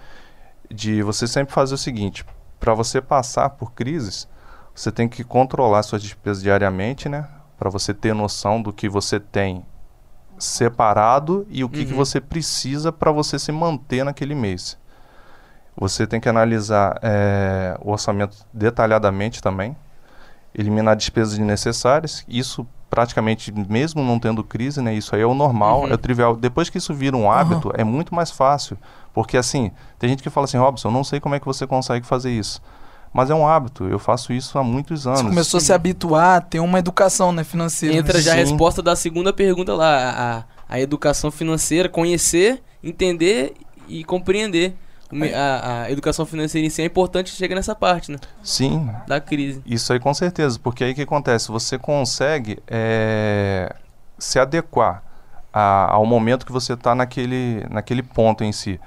de você sempre fazer o seguinte: para você passar por crises, você tem que controlar suas despesas diariamente, né? Para você ter noção do que você tem separado e o que, que Uhum. você precisa para você se manter naquele mês. Você tem que analisar eh, o orçamento detalhadamente também, eliminar despesas desnecessárias. Isso praticamente, mesmo não tendo crise, né? Isso aí é o normal, Uhum. é o trivial. Depois que isso vira um hábito, é muito mais fácil. Porque assim, tem gente que fala assim, Robson, eu não sei como é que você consegue fazer isso. Mas é um hábito, eu faço isso há muitos anos. Você começou a se habituar a ter uma educação, né, financeira. Entra já a Sim. resposta da segunda pergunta lá, a, a- a educação financeira, conhecer, entender e compreender. A, a educação financeira em si é importante chegar nessa parte, né? Sim, Da crise. Isso aí com certeza, porque aí o que acontece? Você consegue eh, se adequar a- ao momento que você está naquele, naquele ponto em si.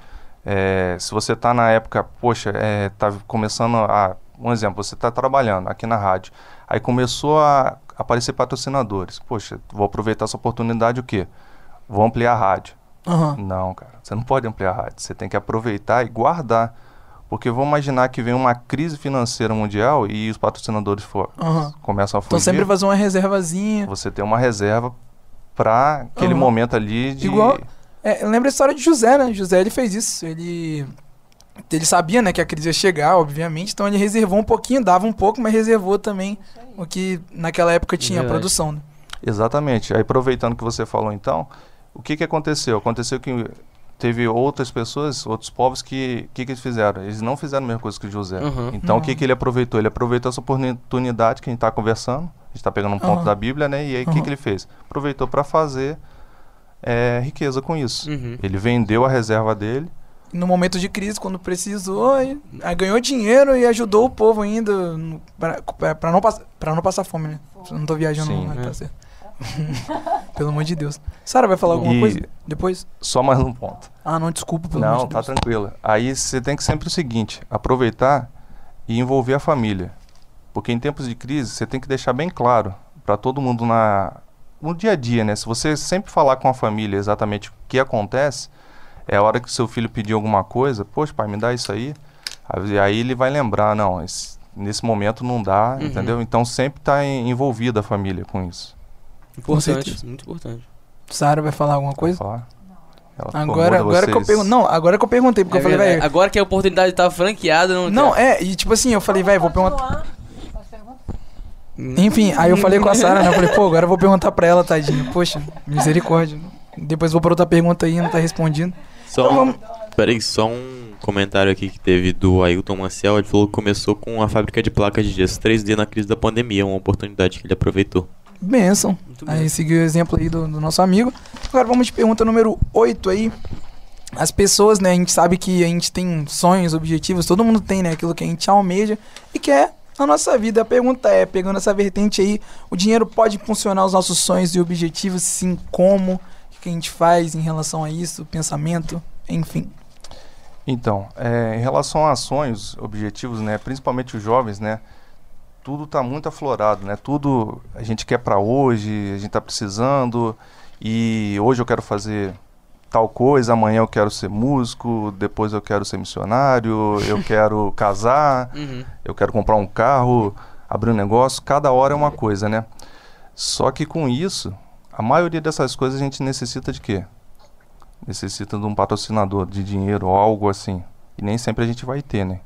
Eh, se você está na época, poxa, está começando a. Um exemplo, você está trabalhando aqui na rádio, aí começou a aparecer patrocinadores. Poxa, vou aproveitar essa oportunidade o quê? Vou ampliar a rádio. Aham. Não, cara, você não pode ampliar a rádio. Você tem que aproveitar e guardar. Porque vamos imaginar que vem uma crise financeira mundial e os patrocinadores for, Aham. começam a fugir. Então sempre fazer uma reservazinha. Você tem uma reserva para aquele Aham. momento ali de. Igual- É, eu lembro a história de José, né? José ele fez isso. Ele. Ele sabia, né, que a crise ia chegar, obviamente, então ele reservou um pouquinho, dava um pouco, mas reservou também o que naquela época tinha, a Verdade. produção. Né? Exatamente. Aí aproveitando que você falou então, o que que aconteceu? Aconteceu que teve outras pessoas, outros povos que que que eles fizeram? Eles não fizeram a mesma coisa que José. Uhum. Então o que Uhum. que ele aproveitou? Ele aproveitou essa oportunidade que a gente está conversando, a gente está pegando um ponto Uhum. da Bíblia, né? E aí o que Uhum. que ele fez? Aproveitou para fazer é, riqueza com isso. Uhum. Ele vendeu a reserva dele. No momento de crise, quando precisou, ganhou dinheiro e ajudou o povo ainda pra não, pass- não passar fome, né? Não tô viajando, Sim. não, mas É. tá certo. [LAUGHS] Pelo amor de Deus. Sara, vai falar alguma E- coisa? Depois? Só mais um ponto. Ah, não, desculpa, pelo Não, de tá Deus. tranquilo. Aí você tem que sempre o seguinte, aproveitar e envolver a família. Porque em tempos de crise, você tem que deixar bem claro para todo mundo na no dia a dia, né? Se você sempre falar com a família exatamente o que acontece, é a hora que seu filho pedir alguma coisa, poxa, pai, me dá isso aí. Aí, aí ele vai lembrar, não, esse- nesse momento não dá, Uhum. entendeu? Então sempre tá em- envolvida a família com isso. Importante, muito importante. Sara vai falar alguma coisa? Falar. Agora, agora que eu vocês- perguntei. Não, agora que eu perguntei, porque É eu falei, verdade. velho. Agora que a oportunidade tá franqueada, não Não, quer. é, e tipo assim, eu falei, velho, vou perguntar. Continuar. Enfim, aí eu falei com a Sara, né? Eu falei, pô, agora eu vou perguntar pra ela, tadinha. Poxa, misericórdia. Depois vou pra outra pergunta aí, não tá respondendo. Só Então vamos. peraí, só um comentário aqui que teve do Ailton Maciel. Ele falou que começou com a fábrica de placas de gesso 3D na crise da pandemia, uma oportunidade que ele aproveitou. Benção. Muito bem. Aí seguiu o exemplo aí do, do nosso amigo. Agora vamos de pergunta número 8 aí. As pessoas, né, a gente sabe que a gente tem sonhos, objetivos, todo mundo tem, né, aquilo que a gente almeja e quer na nossa vida. A pergunta é, pegando essa vertente aí, o dinheiro pode funcionar os nossos sonhos e objetivos? Sim, como? O que a gente faz em relação a isso? Pensamento? Enfim. Então, é, em relação a sonhos, objetivos, né, principalmente os jovens, né, tudo está muito aflorado, né? Tudo a gente quer para hoje, a gente está precisando e hoje eu quero fazer tal coisa, amanhã eu quero ser músico, depois eu quero ser missionário, eu [LAUGHS] quero casar, Uhum. eu quero comprar um carro, abrir um negócio, cada hora é uma coisa, né? Só que com isso, a maioria dessas coisas a gente necessita de quê? Necessita de um patrocinador, de dinheiro ou algo assim. E nem sempre a gente vai ter, né?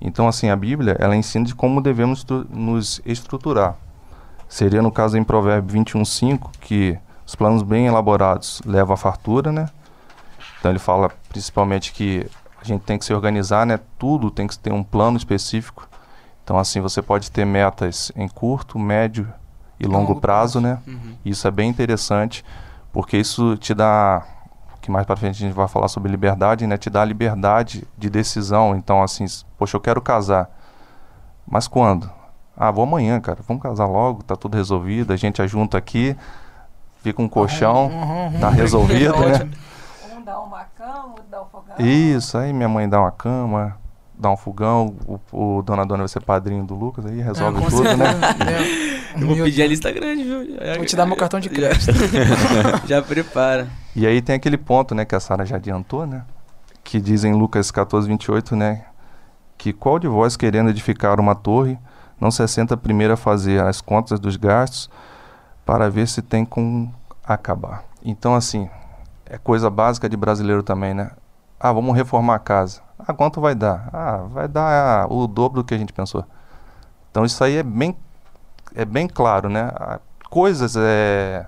Então, assim, a Bíblia, ela ensina de como devemos nos estruturar. Seria no caso em Provérbio 21:5 que os planos bem elaborados levam à fartura, né? Então ele fala principalmente que a gente tem que se organizar, né? Tudo tem que ter um plano específico. Então assim você pode ter metas em curto, médio e longo, Longo prazo, né? Uhum. Isso é bem interessante, porque isso te dá que mais para frente a gente vai falar sobre liberdade, né? Te dá a liberdade de decisão. Então assim, poxa, eu quero casar. Mas quando? Ah, vou amanhã, cara. Vamos casar logo, tá tudo resolvido, a gente ajunta aqui, fica um colchão, Uhum, uhum. tá resolvido, [LAUGHS] né? Um dá uma cama, outro dá um fogão. Isso, aí minha mãe dá uma cama, dá um fogão, o, o Dona Dona vai ser padrinho do Lucas, aí resolve É, com tudo, né? [LAUGHS] É. Eu vou pedir a lista grande, viu? Já- Vou te dar meu cartão de já- crédito. [LAUGHS] Já prepara. E aí tem aquele ponto, né, que a Sara já adiantou, né? Que diz em Lucas 14, 28, né? Que qual de vós querendo edificar uma torre, não se assenta primeiro a fazer as contas dos gastos para ver se tem com acabar. Então, assim, é coisa básica de brasileiro também, né? Ah, vamos reformar a casa. Ah, quanto vai dar? Ah, vai dar ah, o dobro do que a gente pensou. Então isso aí é bem, é bem claro, né? Ah, Coisas, é,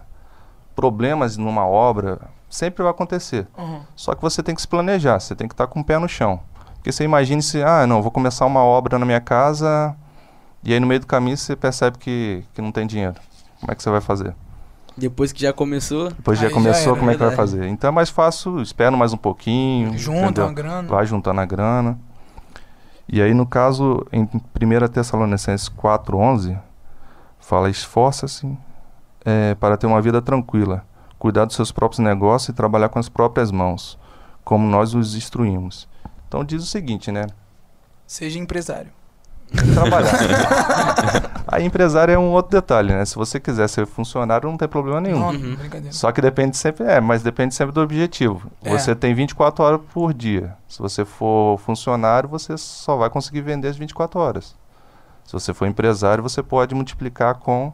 problemas numa obra, sempre vai acontecer. Uhum. Só que você tem que se planejar, você tem que estar com o pé no chão. Porque você imagine se, ah, não, vou começar uma obra na minha casa e aí no meio do caminho você percebe que, que não tem dinheiro. Como é que você vai fazer? Depois que já começou. Depois já Aí já começou, era, como é que vai fazer? Então é mais fácil, espera mais um pouquinho. Junta uma grana. vai juntando a grana. E aí, no caso, em 1 Tessalonicenses 4,11, fala: esforça-se eh, para ter uma vida tranquila, cuidar dos seus próprios negócios e trabalhar com as próprias mãos, como nós os instruímos. Então, diz o seguinte, né? Seja empresário. Trabalhar. [LAUGHS] aí, empresário é um outro detalhe, né? Se você quiser ser funcionário, não tem problema nenhum. Não, Uhum. Só que depende sempre, é, mas depende sempre do objetivo. É. Você tem 24 horas por dia. Se você for funcionário, você só vai conseguir vender as 24 horas. Se você for empresário, você pode multiplicar com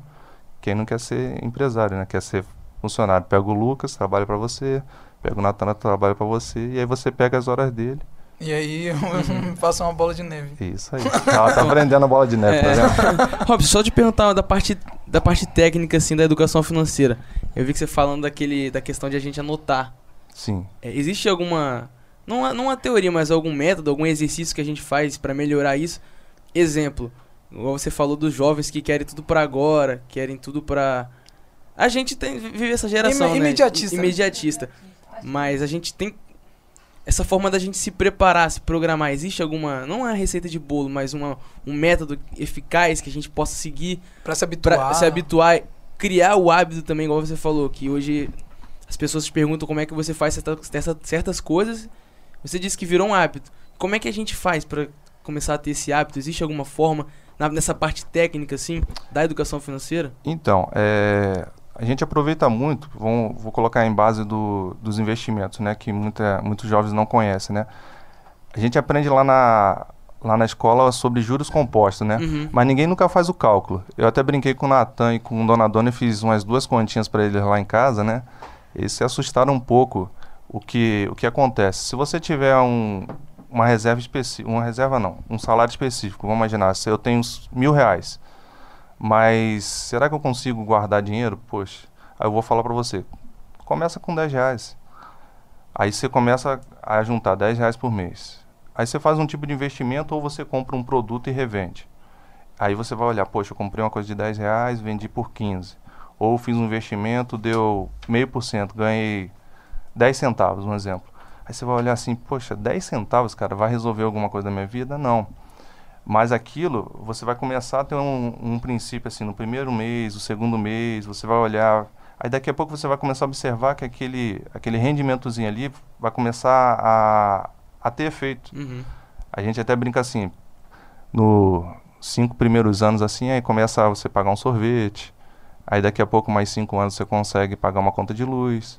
quem não quer ser empresário, né? Quer ser funcionário. Pega o Lucas, trabalha para você, Pega o Natan trabalha para você e aí você pega as horas dele. E aí [LAUGHS] eu Uhum. faço uma bola de neve. Isso aí. Ela tá aprendendo a bola de neve, tá É. vendo? [LAUGHS] Robson, só te perguntar da parte, da parte técnica, assim, da educação financeira. Eu vi que você falando daquele, da questão de a gente anotar. Sim. É, existe alguma. Não, não uma teoria, mas algum método, algum exercício que a gente faz pra melhorar isso? Exemplo, igual você falou dos jovens que querem tudo pra agora, querem tudo pra. A gente tem, vive essa geração, né? imediatista, né? Imediatista. Mas a gente tem. Essa forma da gente se preparar, se programar. Existe alguma. Não uma receita de bolo, mas uma, um método eficaz que a gente possa seguir Pra se habituar. Pra se habituar, criar o hábito também, igual você falou, que hoje as pessoas te perguntam como é que você faz certa- certa- certas coisas. Você disse que virou um hábito. Como é que a gente faz pra começar a ter esse hábito? Existe alguma forma na- nessa parte técnica, assim, da educação financeira? Então, é, a gente aproveita muito, vou colocar em base do, dos investimentos, né, que muita, muitos jovens não conhecem, né. A gente aprende lá na, lá na escola sobre juros compostos, né, Uhum. mas ninguém nunca faz o cálculo. Eu até brinquei com o Natan e com o Dona Dona e fiz umas duas continhas para eles lá em casa, né, eles se assustaram um pouco o que, o que acontece. Se você tiver um, uma reserva específica, uma reserva não, um salário específico, vamos imaginar, se eu tenho mil reais, mas será que eu consigo guardar dinheiro? Poxa, aí eu vou falar para você, começa com 10 reais. Aí você começa a juntar 10 reais por mês. Aí você faz um tipo de investimento ou você compra um produto e revende. Aí você vai olhar, poxa, eu comprei uma coisa de 10 reais, vendi por 15. Ou fiz um investimento, deu meio por cento, ganhei 10 centavos, um exemplo. Aí você vai olhar assim, poxa, 10 centavos, cara, vai resolver alguma coisa da minha vida? Não. Mas aquilo, você vai começar a ter um, um princípio assim, no primeiro mês, o segundo mês, você vai olhar. Aí daqui a pouco você vai começar a observar que aquele, aquele rendimentozinho ali vai começar a, a ter efeito. Uhum. A gente até brinca assim, no cinco primeiros anos assim, aí começa a você pagar um sorvete. Aí daqui a pouco, mais cinco anos, você consegue pagar uma conta de luz.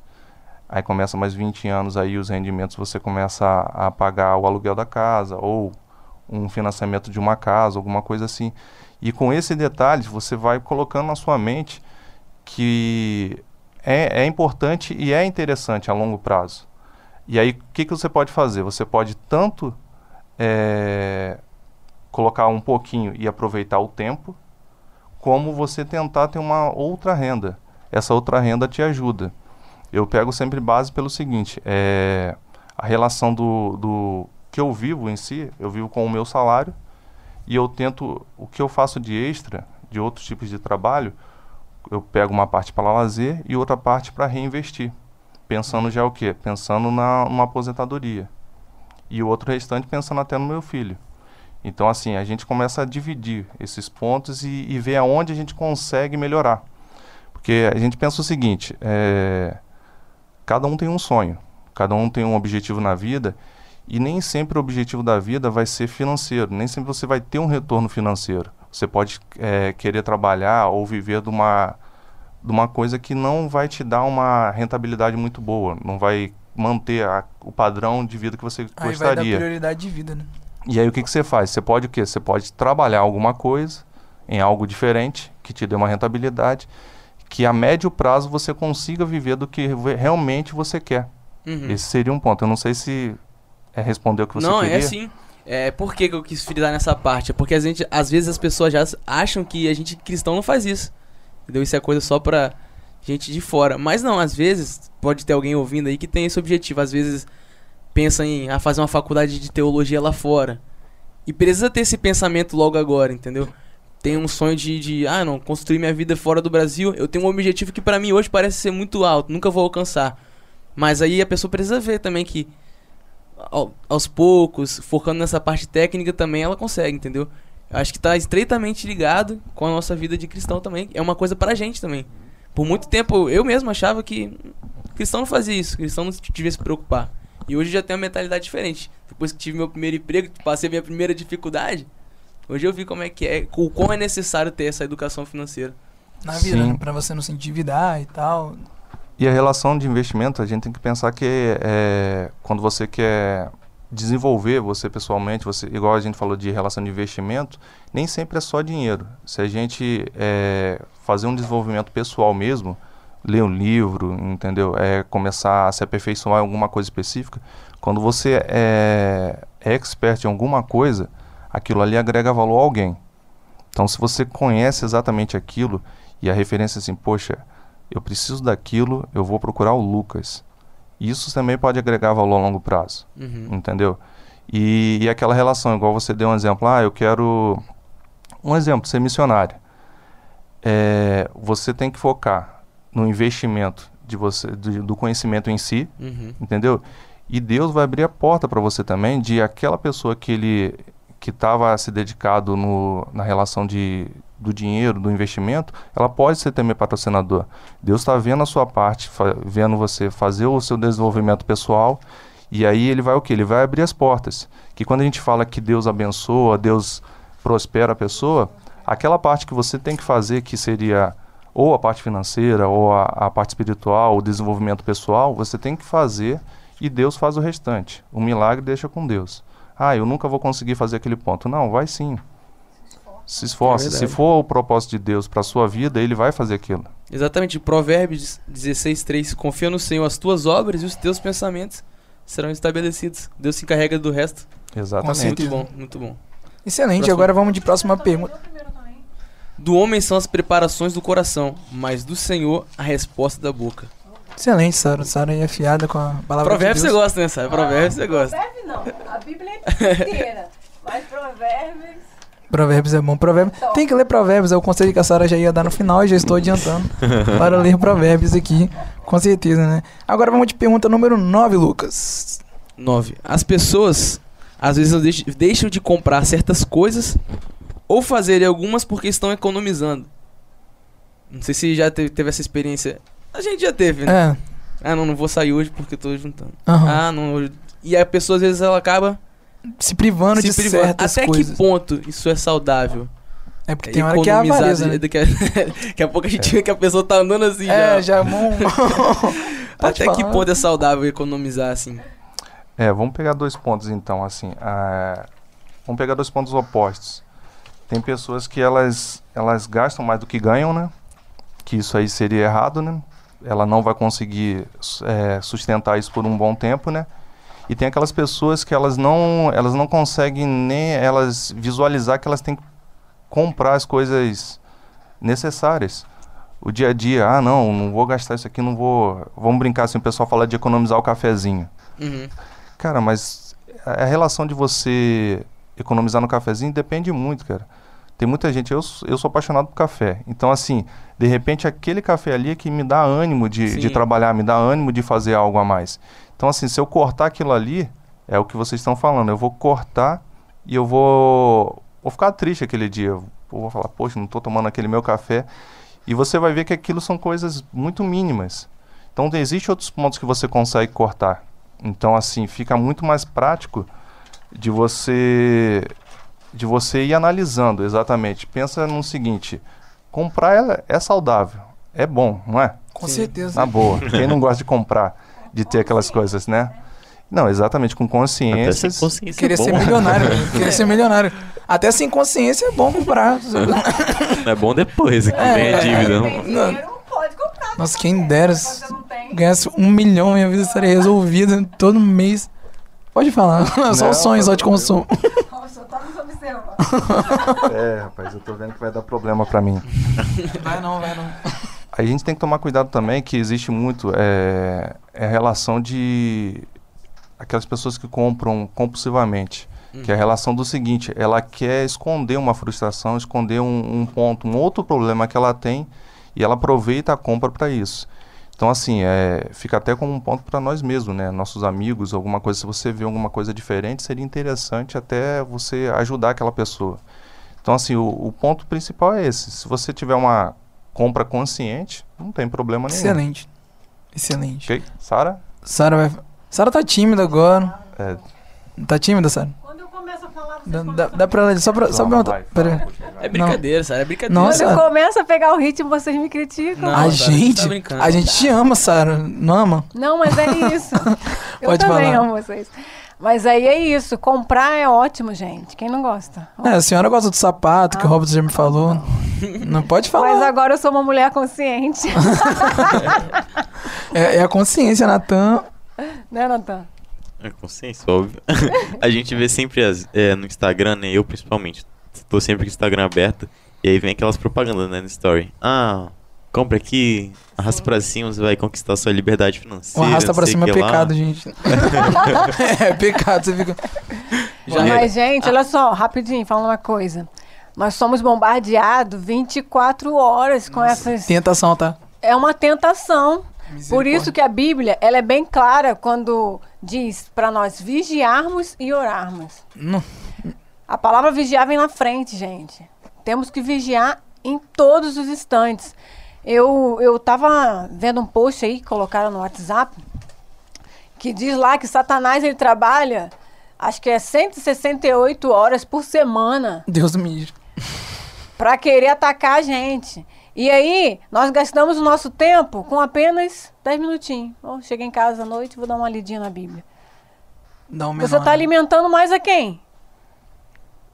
Aí começa mais 20 anos, aí os rendimentos você começa a, a pagar o aluguel da casa ou um financiamento de uma casa, alguma coisa assim. E com esse detalhe, você vai colocando na sua mente que é, é importante e é interessante a longo prazo. E aí, o que, que você pode fazer? Você pode tanto é, colocar um pouquinho e aproveitar o tempo, como você tentar ter uma outra renda. Essa outra renda te ajuda. Eu pego sempre base pelo seguinte: é, a relação do, do que eu vivo em si, eu vivo com o meu salário e eu tento o que eu faço de extra, de outros tipos de trabalho, eu pego uma parte para lazer e outra parte para reinvestir. Pensando já o quê? Pensando na numa aposentadoria. E o outro restante pensando até no meu filho. Então, assim, a gente começa a dividir esses pontos e, e ver aonde a gente consegue melhorar. Porque a gente pensa o seguinte: é, cada um tem um sonho, cada um tem um objetivo na vida, e nem sempre o objetivo da vida vai ser financeiro, nem sempre você vai ter um retorno financeiro. Você pode é, querer trabalhar ou viver de uma, de uma coisa que não vai te dar uma rentabilidade muito boa, não vai manter a- o padrão de vida que você Aí vai dar gostaria. prioridade de vida, né? E aí o que, que você faz? Você pode o quê? Você pode trabalhar alguma coisa em algo diferente, que te dê uma rentabilidade, que a médio prazo você consiga viver do que realmente você quer. Uhum. Esse seria um ponto. Eu não sei se é responder o que você Não, queria. é sim. É, por que, que eu quis frisar nessa parte? É porque a gente, às vezes as pessoas já acham que a gente cristão não faz isso. Entendeu? Isso é coisa só pra gente de fora. Mas não, às vezes pode ter alguém ouvindo aí que tem esse objetivo. Às vezes pensa em ah, fazer uma faculdade de teologia lá fora. E precisa ter esse pensamento logo agora, entendeu? Tem um sonho de, de ah, não, construir minha vida fora do Brasil. Eu tenho um objetivo que pra mim hoje parece ser muito alto, nunca vou alcançar. Mas aí a pessoa precisa ver também que ao- aos poucos, focando nessa parte técnica também, ela consegue, entendeu? Eu acho que tá estreitamente ligado com a nossa vida de cristão também. É uma coisa pra gente também. Por muito tempo eu mesmo achava que cristão não fazia isso, cristão não devia se preocupar. E hoje eu já tenho uma mentalidade diferente. Depois que tive meu primeiro emprego, passei minha primeira dificuldade, hoje eu vi como é que é, o quão é necessário ter essa educação financeira. Na vida, Sim. né? Pra você não se endividar e tal. E a relação de investimento, a gente tem que pensar que é, quando você quer desenvolver você pessoalmente, você, igual a gente falou de relação de investimento, nem sempre é só dinheiro. Se a gente é, fazer um desenvolvimento pessoal mesmo, ler um livro, entendeu? É começar a se aperfeiçoar em alguma coisa específica. Quando você é, é expert em alguma coisa, aquilo ali agrega valor a alguém. Então, se você conhece exatamente aquilo e a referência é assim, poxa, eu preciso daquilo, eu vou procurar o Lucas. Isso também pode agregar valor a longo prazo, Uhum. entendeu? E, e aquela relação, igual você deu um exemplo, ah, eu quero, um exemplo, ser missionário. É, você tem que focar no investimento de você, do, do conhecimento em si, Uhum. entendeu? E Deus vai abrir a porta para você também de aquela pessoa que ele que estava se dedicado no, na relação de, do dinheiro, do investimento, ela pode ser também patrocinador. Deus está vendo a sua parte, vendo você fazer o seu desenvolvimento pessoal, e aí ele vai o que? Ele vai abrir as portas. Que quando a gente fala que Deus abençoa, Deus prospera a pessoa, aquela parte que você tem que fazer, que seria ou a parte financeira, ou a, a parte espiritual, o desenvolvimento pessoal, você tem que fazer e Deus faz o restante. O milagre deixa com Deus. Ah, eu nunca vou conseguir fazer aquele ponto. Não, vai sim. Se esforce. É Se for o propósito de Deus para sua vida, ele vai fazer aquilo. Exatamente, Provérbios 16, 3. Confia no Senhor as tuas obras e os teus pensamentos serão estabelecidos. Deus se encarrega do resto. Exatamente. Muito bom, muito bom. Excelente, Próximo. agora vamos de próxima pergunta. Do homem são as preparações do coração, mas do Senhor a resposta da boca. Excelente, Sara. Sara aí afiada com a palavra Provérbios de você gosta, né, Sara? Provérbios você gosta. Provérbio não, a Bíblia é inteira. [LAUGHS] Mas provérbios. Provérbios é bom. Provérbios. Tem que ler Provérbios, é o conselho que a Sara já ia dar no final e já estou adiantando [LAUGHS] para ler Provérbios aqui, com certeza, né? Agora vamos de pergunta número 9, Lucas. 9. As pessoas às vezes deix- deixam de comprar certas coisas ou fazerem algumas porque estão economizando. Não sei se já teve, teve essa experiência. A gente já teve, né? É. Ah, não, não vou sair hoje porque eu tô juntando. aham. Ah, não. hoje- E a pessoa às vezes ela acaba Se privando se de privando. certas Até coisas. que ponto isso é saudável? É porque tem hora que é avareza, né? Daqui a, [LAUGHS] daqui a pouco a gente vê que a pessoa tá andando assim É, já. já bom. [LAUGHS] [LAUGHS] Até que falar. ponto é saudável economizar assim? É, vamos pegar dois pontos então, assim. ah, vamos pegar dois pontos opostos. Tem pessoas que elas, elas gastam mais do que ganham, né? Que isso aí seria errado, né? Ela não vai conseguir é, sustentar isso por um bom tempo, né? E tem aquelas pessoas que elas não, elas não conseguem nem elas visualizar que elas têm que comprar as coisas necessárias. O dia a dia, ah, não, não vou gastar isso aqui, não vou. Vamos brincar assim, o pessoal fala de economizar o cafezinho. Uhum. Cara, mas a relação de você economizar no cafezinho depende muito, cara. Tem muita gente, eu, eu sou apaixonado por café. Então, assim, de repente aquele café ali é que me dá ânimo de, de trabalhar, me dá ânimo de fazer algo a mais. Então, assim, se eu cortar aquilo ali, é o que vocês estão falando. Eu vou cortar e eu vou, vou ficar triste aquele dia. Eu vou falar, poxa, não estou tomando aquele meu café. E você vai ver que aquilo são coisas muito mínimas. Então, existem outros pontos que você consegue cortar. Então, assim, fica muito mais prático de você de você ir analisando exatamente. Pensa no seguinte: comprar é, é saudável, é bom, não é? Com certeza. Na boa. Quem não gosta de comprar, de ter aquelas coisas, né? Não, exatamente, com Até sem consciência. consciência Querer é bom. ser milionário. [LAUGHS] Querer ser milionário. Até sem consciência é bom comprar. Não é bom depois, que É, vem a dívida. Tem Não. dinheiro, pode comprar. Nossa, quem dera não ganhasse um milhão, minha vida estaria resolvida todo mês. Pode falar, [LAUGHS] só Não, os sonhos só de consumo. Nossa, tá nos observando. É, rapaz, eu tô vendo que vai dar problema pra mim. Vai não, vai não. A gente tem que tomar cuidado também que existe muito é, é a relação de aquelas pessoas que compram compulsivamente. Que é a relação do seguinte, ela quer esconder uma frustração, esconder um, um ponto, um outro problema que ela tem e ela aproveita a compra para isso. Então, assim, é, fica até como um ponto para nós mesmos, né? Nossos amigos, alguma coisa, se você vê alguma coisa diferente, seria interessante até você ajudar aquela pessoa. Então, assim, o, o ponto principal é esse. Se você tiver uma compra consciente, não tem problema nenhum. Excelente. Excelente. Ok? Sara? Sara vai. Sara tá tímida agora. É, Tá tímida, Sara? Quando eu começo a falar, Dá, dá, dá pra ela. Só pra. Só pra vai, pera. É brincadeira, Sara, é brincadeira. Nossa. Quando eu começo a pegar o ritmo, vocês me criticam. Não, a Sara, gente. tá brincando. a gente te ama, Sara. Não ama? Não, mas é isso. [LAUGHS] Eu Pode também falar. amo vocês. Mas aí é isso. Comprar é ótimo, gente. Quem não gosta? É, a senhora gosta do sapato, que o Ah. Robert já me falou. Não pode falar. Mas agora eu sou uma mulher consciente. [LAUGHS] É, é a consciência, Natan. né, Natan? É consciência, óbvio. [LAUGHS] a gente vê sempre as- é, no Instagram, né? Eu principalmente. Tô sempre com o Instagram aberto. E aí vem aquelas propagandas, né, no story. Ah, compra aqui, arrasta pra cima, você vai conquistar sua liberdade financeira. arrasta pra cima é que lá. pecado, gente. [LAUGHS] é pecado, você fica. Já Mas, gente, olha só, rapidinho, falando uma coisa. Nós somos bombardeados 24 horas com essas. Tentação, tá? É uma tentação. Por isso que a Bíblia ela é bem clara quando diz para nós vigiarmos e orarmos. Não. A palavra vigiar vem na frente, gente. Temos que vigiar em todos os instantes. Eu, eu tava vendo um post aí que colocaram no WhatsApp que diz lá que Satanás ele trabalha, acho que é 168 horas por semana Deus me livre. [LAUGHS] para querer atacar a gente. E aí, nós gastamos o nosso tempo com apenas 10 minutinhos. Oh, cheguei em casa à noite, vou dar uma lidinha na Bíblia. Dá um Você menor. está alimentando mais a quem?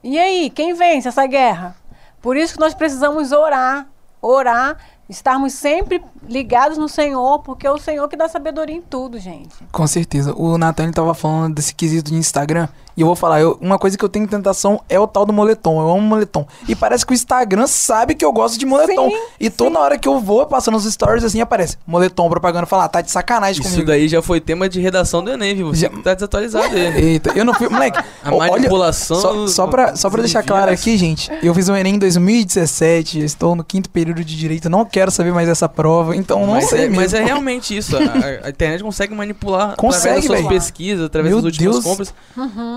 E aí, quem vence essa guerra? Por isso que nós precisamos orar, orar, estarmos sempre ligados no Senhor, porque é o Senhor que dá sabedoria em tudo, gente. Com certeza. O Nathan ele tava falando desse quesito de Instagram. E eu vou falar, eu- uma coisa que eu tenho tentação é o tal do moletom. Eu amo moletom. E parece que o Instagram sabe que eu gosto de moletom. Sim, e toda hora que eu vou passando os stories assim, aparece moletom, propaganda, falar, ah, tá de sacanagem Isso comigo. daí já foi tema de redação do Enem, viu? Você Já- tá desatualizado ele. Eita, eu não fui. Moleque, A ó, olha- manipulação Só, só, pra, só pra deixar claro aqui, gente, eu fiz o Enem em 2017, estou no quinto período de direito, não quero saber mais essa prova, então não mas, sei é, mesmo. mas é realmente isso. A, a- internet consegue manipular Consegue, através das suas velho. pesquisas, através Meu das últimas Deus. compras.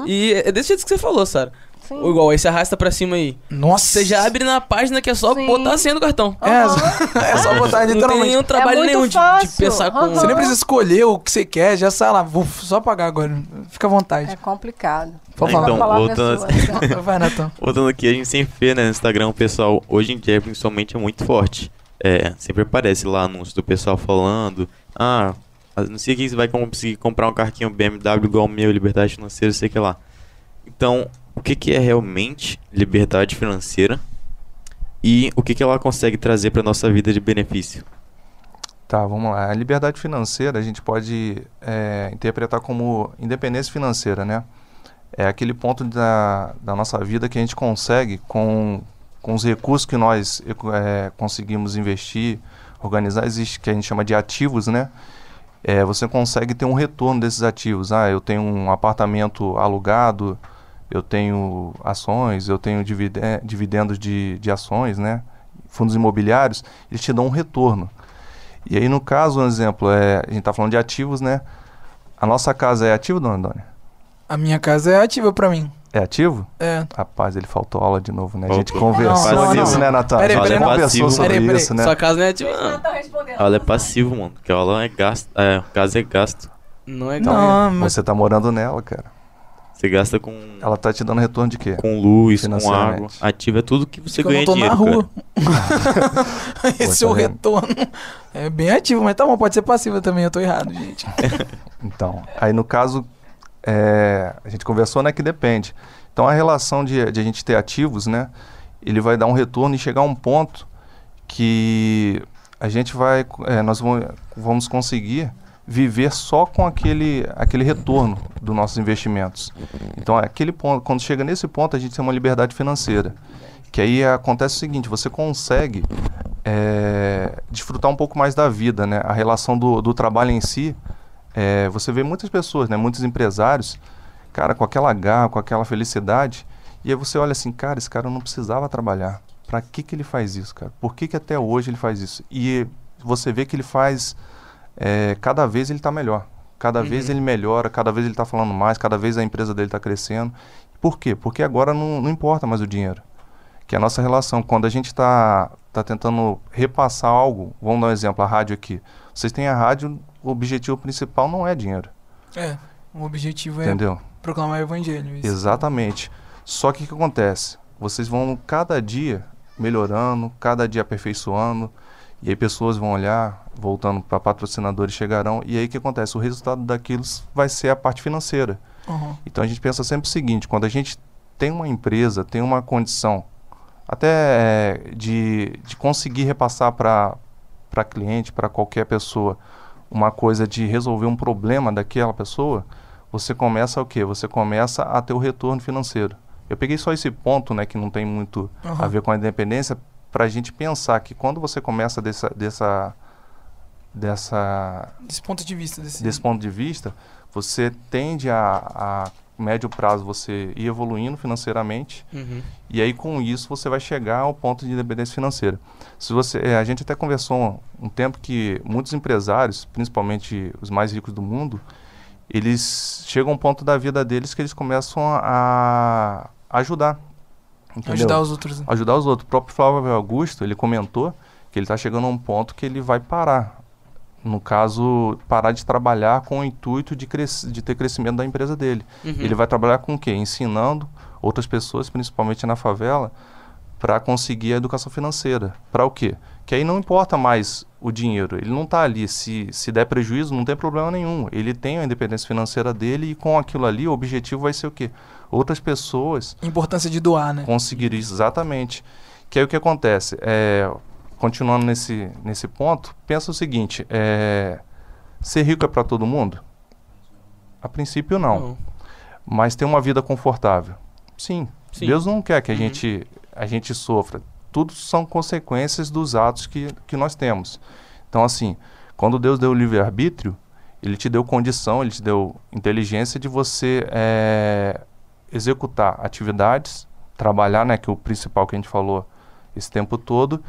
E é desse jeito que você falou, Sara. Sim. Ou igual, aí você arrasta pra cima aí. Nossa. Você já abre na página que é só Sim. botar a senha do cartão. É, [LAUGHS] é só botar Não tem literalmente. nenhum trabalho muito nenhum de, de pensar com. Aham. Você nem precisa escolher o que você quer, já sei lá, vou só pagar agora. Fica à vontade. É complicado. Pode Ah, falar. então, a palavra voltando- é sua. [LAUGHS] [LAUGHS] Vai, Nathan. Voltando aqui, a gente sempre vê né, no Instagram o pessoal, hoje em dia principalmente, é muito forte. É, sempre aparece lá anúncio do pessoal falando, ah, não sei que você vai conseguir comprar um carrinho BMW igual o meu, liberdade financeira, sei que lá. Então, o que, que é realmente liberdade financeira e o que, que ela consegue trazer para nossa vida de benefício? Tá, vamos lá. A liberdade financeira a gente pode é, interpretar como independência financeira, né? É aquele ponto da, da nossa vida que a gente consegue, com, com os recursos que nós é, conseguimos investir, organizar, existe que a gente chama de ativos, né? É, você consegue ter um retorno desses ativos. Ah, eu tenho um apartamento alugado, eu tenho ações, eu tenho divide- dividendos de, de ações, né? Fundos imobiliários, eles te dão um retorno. E aí, no caso, um exemplo, é, a gente está falando de ativos, né? A nossa casa é ativa, dona Antônia? A minha casa é ativa pra mim. É ativo? É. Rapaz, ele faltou aula de novo, né? A gente conversou Não, não, nisso, né, Natan? Peraí, a gente peraí, conversou Passivo. sobre Peraí, peraí. isso, né? Sua casa não é tipo. Não tá é passivo, mano, porque ela é gasto, é, casa é gasto. não é Não, mas Você tá morando nela, cara. Você gasta com, Ela tá te dando retorno de quê? com luz, com água. Ativo é tudo que você que eu ganha tô dinheiro, na rua. [LAUGHS] Esse é o retorno. É bem ativo, mas tá bom, pode ser passiva também, eu tô errado, gente. [LAUGHS] Então, aí no caso, é, a gente conversou, né, que depende. Então, a relação de, de a gente ter ativos, né, ele vai dar um retorno e chegar a um ponto que a gente vai, é, nós vamos, vamos conseguir viver só com aquele, aquele retorno dos nossos investimentos. Então, aquele ponto, quando chega nesse ponto, a gente tem uma liberdade financeira. Que aí acontece o seguinte, você consegue é, desfrutar um pouco mais da vida, né? A relação do, do trabalho em si, é, você vê muitas pessoas, né? Muitos empresários, cara, com aquela garra, com aquela felicidade, e aí você olha assim, cara, esse cara não precisava trabalhar. Pra que que ele faz isso, cara? Por que que até hoje ele faz isso? E você vê que ele faz, é, cada vez ele está melhor. Cada vez ele melhora, cada vez ele está falando mais, cada vez a empresa dele está crescendo. Por quê? Porque agora não, não importa mais o dinheiro. Que é a nossa relação. Quando a gente está tá tentando repassar algo, vamos dar um exemplo, a rádio aqui. Vocês têm a rádio, o objetivo principal não é dinheiro. É, o objetivo é Entendeu? proclamar o evangelho. isso. Exatamente. Só que o que acontece? Vocês vão cada dia melhorando, cada dia aperfeiçoando, e aí pessoas vão olhar, voltando para patrocinadores chegarão, e aí o que acontece? O resultado daquilo vai ser a parte financeira. Uhum. Então a gente pensa sempre o seguinte, quando a gente tem uma empresa, tem uma condição até é, de, de conseguir repassar para cliente, para qualquer pessoa, uma coisa de resolver um problema daquela pessoa, você começa o quê? Você começa a ter o retorno financeiro. Eu peguei só esse ponto, né, que não tem muito Uhum. a ver com a independência, para a gente pensar que quando você começa dessa, dessa, dessa, Desse ponto de vista. Desse, desse ponto de vista, você tende a, a médio prazo você ir evoluindo financeiramente Uhum. e aí com isso você vai chegar ao ponto de independência financeira. Se você, eh, a gente até conversou um, um tempo que muitos empresários, principalmente os mais ricos do mundo, eles chegam a um ponto da vida deles que eles começam a, a ajudar. entendeu? Ajudar os outros. né? ajudar os outros. O próprio Flávio Augusto, ele comentou que ele está chegando a um ponto que ele vai parar. No caso, parar de trabalhar com o intuito de, cres de ter crescimento da empresa dele. Uhum. Ele vai trabalhar com o quê? Ensinando outras pessoas, principalmente na favela, para conseguir a educação financeira. Para o quê? Que aí não importa mais o dinheiro. Ele não está ali. Se, se der prejuízo, não tem problema nenhum. Ele tem a independência financeira dele e com aquilo ali, o objetivo vai ser o quê? Outras pessoas Importância de doar, né? conseguir isso, exatamente. Que aí o que acontece? É, continuando nesse, nesse ponto, pensa o seguinte: é, ser rico é para todo mundo? A princípio, não. Mas ter uma vida confortável? Sim. Sim. Deus não quer que a, Uhum. gente, a gente sofra. Tudo são consequências dos atos que, que nós temos. Então, assim, quando Deus deu o livre-arbítrio, Ele te deu condição, Ele te deu inteligência de você é, executar atividades, trabalhar, né, que é o principal que a gente falou esse tempo todo,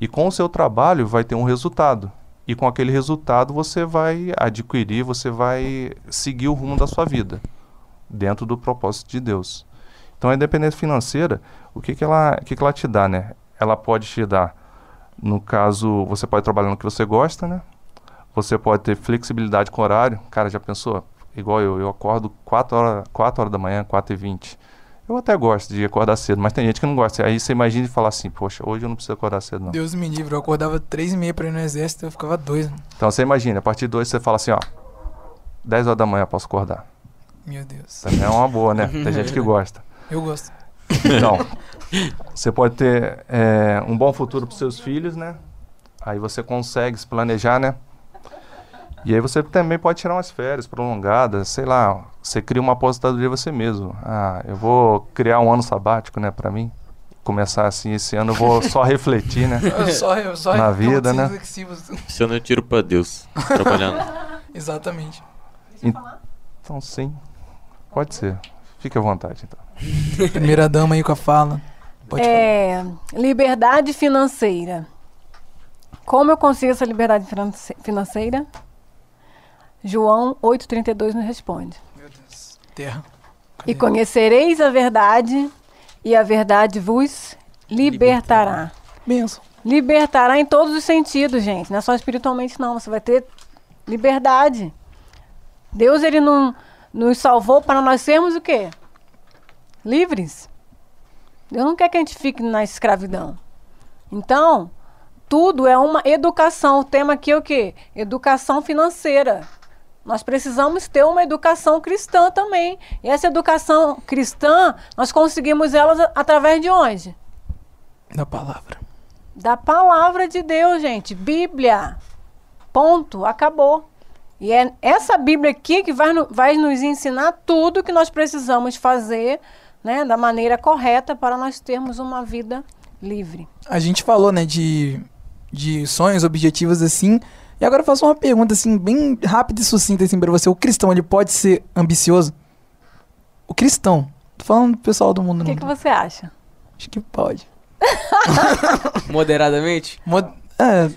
e com o seu trabalho vai ter um resultado. E com aquele resultado você vai adquirir, você vai seguir o rumo da sua vida, dentro do propósito de Deus. Então a independência financeira, o que, que, ela, que, que ela te dá, né? Ela pode te dar, no caso, você pode trabalhar no que você gosta, né? Você pode ter flexibilidade com o horário. Cara, já pensou? Igual eu, eu acordo 4 horas, 4 horas da manhã, 4 e 20. Eu até gosto de acordar cedo, mas tem gente que não gosta. Aí você imagina e fala assim, poxa, hoje eu não preciso acordar cedo, não. Deus me livre, eu acordava três e meia pra ir no exército, eu ficava dois. Então você imagina, a partir de hoje você fala assim, ó, 10 horas da manhã eu posso acordar. Meu Deus. Também é uma boa, né? Tem gente que gosta. [LAUGHS] Eu gosto. Então, você pode ter é, um bom futuro para seus filhos, né? Aí você consegue se planejar, né? E aí você também pode tirar umas férias prolongadas, sei lá, você cria uma aposentadoria você mesmo. Ah, eu vou criar um ano sabático, né, para mim. Começar assim esse ano, eu vou [LAUGHS] só refletir, né? Eu só, eu só Na vida, né? reflexivos. Isso eu não tiro pra Deus. Trabalhando. [LAUGHS] Exatamente. Então, sim, pode ser. Fique à vontade, então. [LAUGHS] Primeira dama aí com a fala. Pode falar. É, liberdade financeira. Como eu consigo essa liberdade finance- financeira? João 8,32 nos responde. Meu Deus. Terra. E conhecereis a verdade, e a verdade vos libertará. Benção. Libertará em todos os sentidos, gente. Não é só espiritualmente, não. Você vai ter liberdade. Deus, ele não nos salvou para nós sermos o quê? Livres. Deus não quer que a gente fique na escravidão. Então, tudo é uma educação. O tema aqui é o quê? Educação financeira. Nós precisamos ter uma educação cristã também. E essa educação cristã, nós conseguimos ela através de onde? Da palavra. Da palavra de Deus, gente. Bíblia. Ponto. Acabou. E é essa Bíblia aqui que vai, vai nos ensinar tudo que nós precisamos fazer né, da maneira correta para nós termos uma vida livre. A gente falou, né, de, de sonhos, objetivos assim. E agora eu faço uma pergunta assim, bem rápida e sucinta assim pra você. O cristão, ele pode ser ambicioso? O cristão. Tô falando do pessoal do mundo O que, você acha? Acho que pode. [LAUGHS] Moderadamente? Mo- É,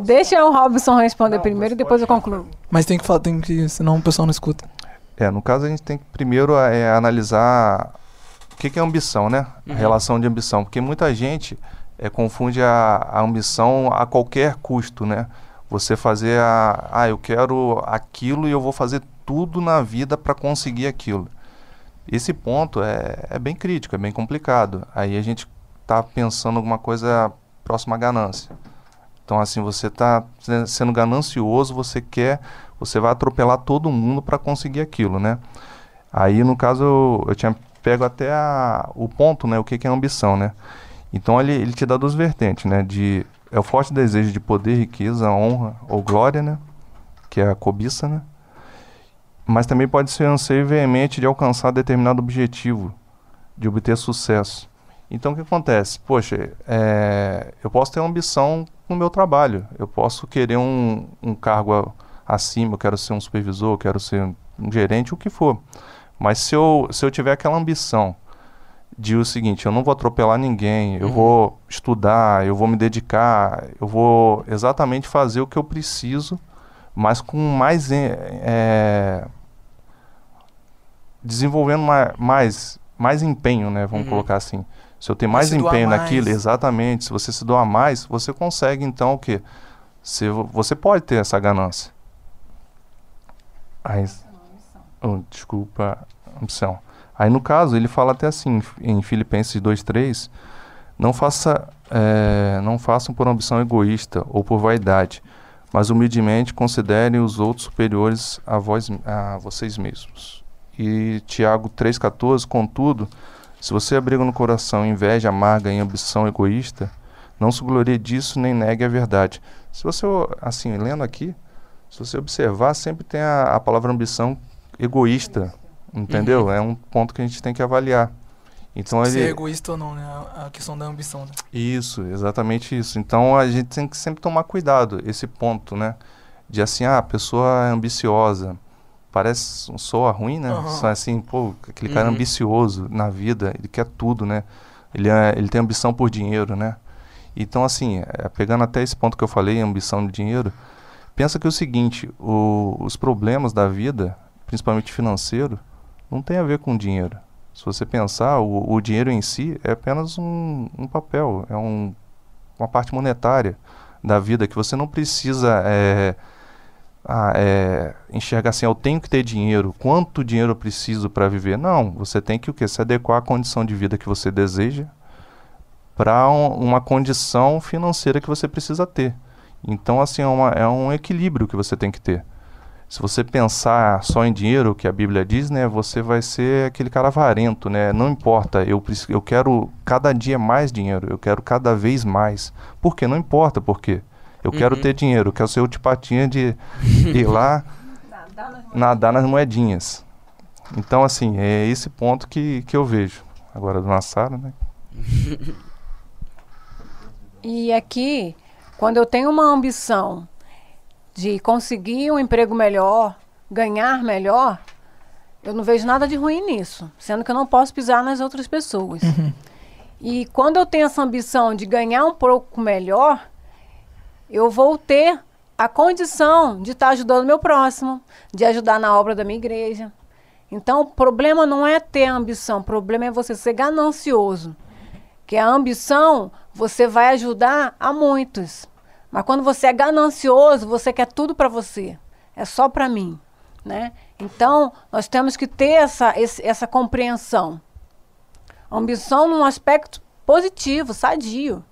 Deixa o Robson responder Não, primeiro e depois eu concluo. mas tem que falar, tem que. Senão o pessoal não escuta. É, no caso a gente tem que primeiro é, analisar o que, que é ambição, né? A Uhum. relação de ambição. Porque muita gente é, confunde a, a ambição a qualquer custo, né? Você fazer a. Ah, eu quero aquilo e eu vou fazer tudo na vida para conseguir aquilo. Esse ponto é, é bem crítico, é bem complicado. Aí a gente está pensando alguma coisa próxima à ganância. Então, assim, você está sendo ganancioso, você quer, você vai atropelar todo mundo para conseguir aquilo, né? Aí, no caso, eu, eu tinha pego até a- o ponto, né? O que, que é ambição, né? Então ele, ele te dá duas vertentes, né? De, é o forte desejo de poder, riqueza, honra ou glória, né? Que é a cobiça, né? Mas também pode ser anseio veemente de alcançar determinado objetivo, de obter sucesso. Então o que acontece? Poxa, é, eu posso ter ambição no meu trabalho, eu posso querer um, um cargo a- acima, eu quero ser um supervisor, eu quero ser um gerente, o que for. Mas se eu, se eu tiver aquela ambição de o seguinte, eu não vou atropelar ninguém, eu vou estudar, eu vou me dedicar, eu vou exatamente fazer o que eu preciso, mas com mais em- é, desenvolvendo ma- mais mais empenho, né? Vamos Uhum. colocar assim. Se eu tenho mais empenho mais. naquilo, exatamente. Se você se doar mais, você consegue então o quê? Se, vo- você pode ter essa ganância. Aí, oh, desculpa, ambição. Aí no caso ele fala até assim em Filipenses 2:3, não faça eh, não façam por ambição egoísta ou por vaidade, mas humildemente considerem os outros superiores a vós a vocês mesmos. E Tiago 3:14, contudo, se você abriga no coração inveja amarga e ambição egoísta, não se glorie disso nem negue a verdade. Se você assim lendo aqui, se você observar, sempre tem a, a palavra ambição egoísta, entendeu? É um ponto que a gente tem que avaliar. Então Se é ele egoísta ou não, né? A questão da ambição, né? isso, exatamente isso. Então a gente tem que sempre tomar cuidado, esse ponto, né? De assim, ah, a pessoa é ambiciosa. Parece um soa ruim, né? Só assim, pô, aquele cara é Uhum. ambicioso na vida, ele quer tudo, né? Ele, é, ele tem ambição por dinheiro, né? Então, assim, é, pegando até esse ponto que eu falei, ambição de dinheiro, pensa que é o seguinte, o- os problemas da vida, principalmente financeiro, não tem a ver com dinheiro. Se você pensar, o, o dinheiro em si é apenas um, um papel, é um, uma parte monetária da vida que você não precisa é, ah, é, enxergar assim, eu tenho que ter dinheiro, quanto dinheiro eu preciso para viver. Não, você tem que o quê? Se adequar à condição de vida que você deseja para uma condição financeira que você precisa ter. Então, assim, é, uma- é um equilíbrio que você tem que ter. Se você pensar só em dinheiro, o que a Bíblia diz, né, você vai ser aquele cara avarento, né? Não importa, eu, eu quero cada dia mais dinheiro, eu quero cada vez mais. Por quê? Não importa por quê. Eu quero Uhum. ter dinheiro, eu quero ser o tipatinha de [LAUGHS] ir lá nadar nas moedinhas. Então, assim, é esse ponto que, que eu vejo. Agora, do Nassara, né? [LAUGHS] E aqui, quando eu tenho uma ambição de conseguir um emprego melhor, ganhar melhor, eu não vejo nada de ruim nisso, sendo que eu não posso pisar nas outras pessoas. E quando eu tenho essa ambição de ganhar um pouco melhor, eu vou ter a condição de estar ajudando meu próximo, de ajudar na obra da minha igreja. Então, o problema não é ter ambição, o problema é você ser ganancioso. Que a ambição, você vai ajudar a muitos. Mas quando você é ganancioso, você quer tudo para você. É só para mim, né? Então, nós temos que ter essa, esse- essa compreensão. Ambição num aspecto positivo, sadio.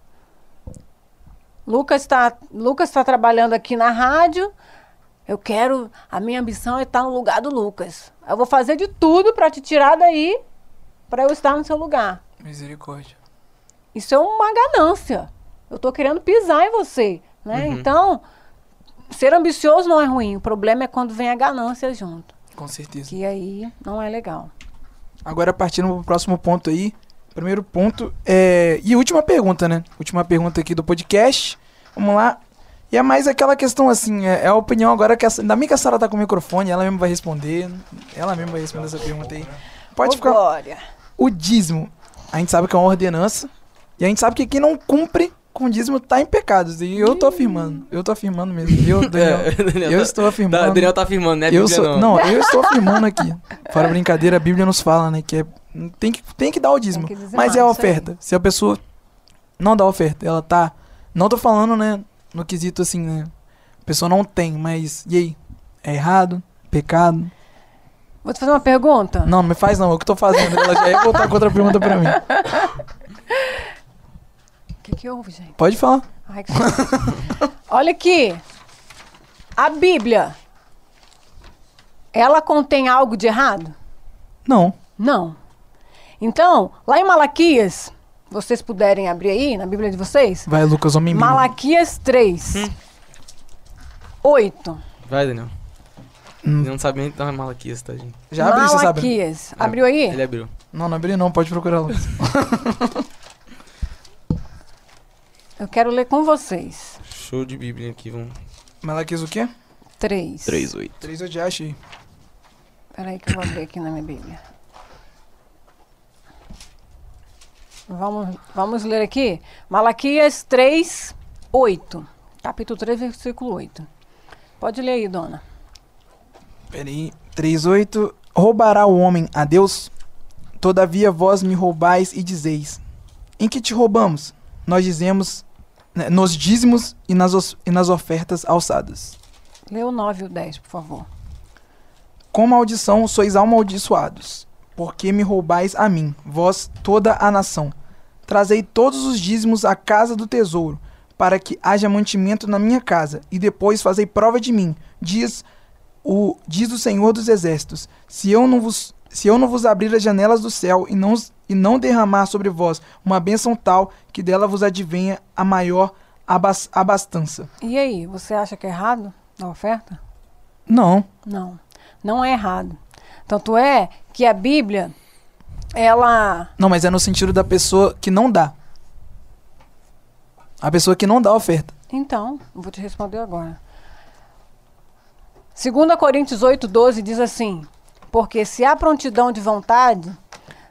Lucas está Lucas tá trabalhando aqui na rádio. Eu quero, a minha ambição é estar no lugar do Lucas. Eu vou fazer de tudo para te tirar daí, para eu estar no seu lugar. Misericórdia. Isso é uma ganância. Eu estou querendo pisar em você, né? Então, ser ambicioso não é ruim. O problema é quando vem a ganância junto. Com certeza. Que aí não é legal. Agora partindo pro próximo ponto aí. Primeiro ponto é. E última pergunta, né? Última pergunta aqui do podcast. Vamos lá. E é mais aquela questão assim, é, é a opinião agora que a, ainda bem que a Sara tá com o microfone, ela mesma vai responder. Ela mesma vai responder essa pergunta aí. Pode ficar. Glória. O dízimo, a gente sabe que é uma ordenança. E a gente sabe que quem não cumpre com o dízimo tá em pecados. E eu tô afirmando. Eu tô afirmando mesmo. Eu, [LAUGHS] Daniel, É, Daniel eu tá- estou Tá, afirmando. Daniel tá afirmando, né? eu sou, não. não, [LAUGHS] eu estou afirmando aqui. Fora brincadeira, a Bíblia nos fala, né? Que é, tem, que, tem que dar o dízimo. Mas é a aí. oferta. Se a pessoa não dá oferta, ela tá. Não tô falando, né? No quesito assim, né? A pessoa não tem, mas. E aí? É errado? Pecado? Vou te fazer uma pergunta. Não, não me faz não. É o que eu tô fazendo. Ela já ia voltar com outra pergunta pra mim. [LAUGHS] O que, que houve, gente? Pode falar. Ai, que. [LAUGHS] Olha aqui. A Bíblia, ela contém algo de errado? Não. Não. Então, lá em Malaquias, vocês puderem abrir aí na Bíblia de vocês. Vai, Lucas, homem. Malaquias 3. Hum. 8. Vai, Daniel. Hum. Ele não sabe nem tá Malaquias, tá, gente? Já abri, você sabe? Malaquias. Abriu aí? Ele abriu. Não, não abri não, pode procurar, Lucas. [LAUGHS] Eu quero ler com vocês. Show de Bíblia aqui, vamos. Malaquias o quê? 3. 3-8. Três eu já achei. Peraí que eu vou abrir aqui na minha Bíblia. Vamos, vamos ler aqui. Malaquias 3, 8. Capítulo 3, versículo 8. Pode ler aí, dona. Peraí. 3.8. Roubará o homem a Deus? Todavia vós me roubais e dizeis. Em que te roubamos? Nós dizemos nos dízimos e nas, e nas ofertas alçadas. Lê o 9 e o 10, por favor. Com maldição sois amaldiçoados, porque me roubais a mim, vós toda a nação. Trazei todos os dízimos à casa do tesouro, para que haja mantimento na minha casa, e depois fazei prova de mim, diz o diz o Senhor dos exércitos. Se eu não vos se eu não vos abrir as janelas do céu e não e não derramar sobre vós uma bênção tal que dela vos advenha a maior abas- abastança. E aí, você acha que é errado a oferta? Não. Não, não é errado. Tanto é que a Bíblia, ela. Não, mas é no sentido da pessoa que não dá. A pessoa que não dá a oferta. Então, vou te responder agora. 2 Coríntios 8, 12 diz assim: Porque se há prontidão de vontade,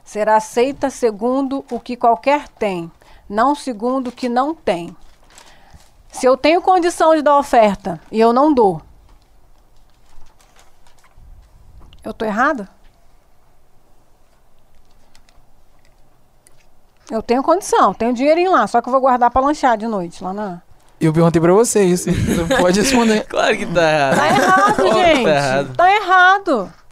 será aceita segundo o que qualquer tem, não segundo o que não tem. Se eu tenho condição de dar oferta e eu não dou, eu estou errada? Eu tenho condição, tenho dinheirinho lá, só que eu vou guardar para lanchar de noite lá na. Eu perguntei pra você isso. Você pode responder. [LAUGHS] Claro que tá errado. Tá errado, que gente. Tá errado. Tá errado.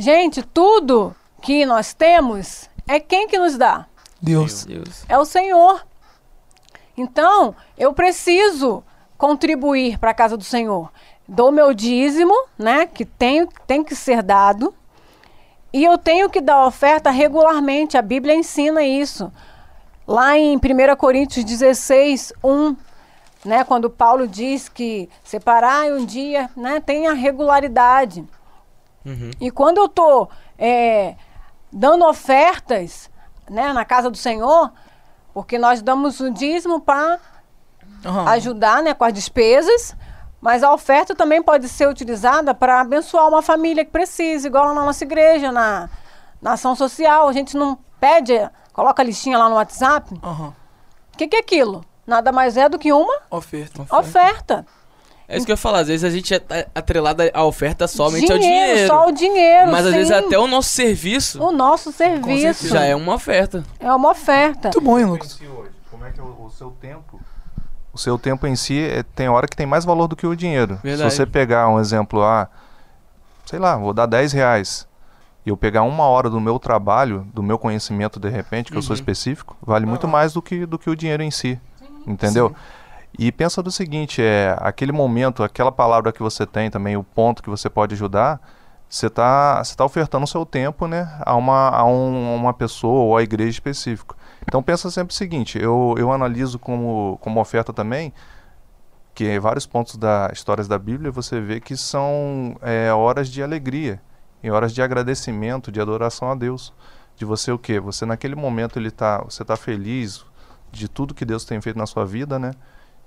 Gente, tudo que nós temos é quem que nos dá? Deus. Deus. É o Senhor. Então, eu preciso contribuir para a casa do Senhor. Dou meu dízimo, né, que tem, tem que ser dado. E eu tenho que dar oferta regularmente. A Bíblia ensina isso. Lá em 1 Coríntios 16, 1, né, quando Paulo diz que separar um dia, né, tem a regularidade. Uhum. E quando eu estou dando ofertas né, na casa do Senhor, porque nós damos o dízimo para Aham. ajudar né, com as despesas, mas a oferta também pode ser utilizada para abençoar uma família que precisa, igual na nossa igreja, na, na ação social. A gente não pede, coloca a listinha lá no WhatsApp. O que, que é aquilo? Nada mais é do que uma Oferta. oferta. É isso que eu ia falar. Às vezes a gente é é atrelado à oferta somente ao dinheiro. Só o dinheiro. Mas às sim. vezes até o nosso serviço o nosso serviço já é uma oferta. é uma oferta. Muito bom, hein, Lucas? si hoje? Como é que é o, o seu tempo? O seu tempo em si é- tem hora que tem mais valor do que o dinheiro. Verdade. Se você pegar um exemplo, ah, sei lá, vou dar 10 reais e eu pegar uma hora do meu trabalho, do meu conhecimento de repente, que eu sou Uhum. específico, vale muito mais do que, do que o dinheiro em si. Entendeu? E pensa do seguinte, é aquele momento, aquela palavra que você tem também, o ponto que você pode ajudar, você está você tá ofertando o seu tempo né, a, uma, a um- uma pessoa ou a igreja específica. Então pensa sempre o seguinte, eu, eu analiso como, como oferta também, que vários pontos da histórias da Bíblia você vê que são é, horas de alegria, e horas de agradecimento, de adoração a Deus. De você o quê? Você naquele momento ele tá, você está feliz de tudo que Deus tem feito na sua vida, né?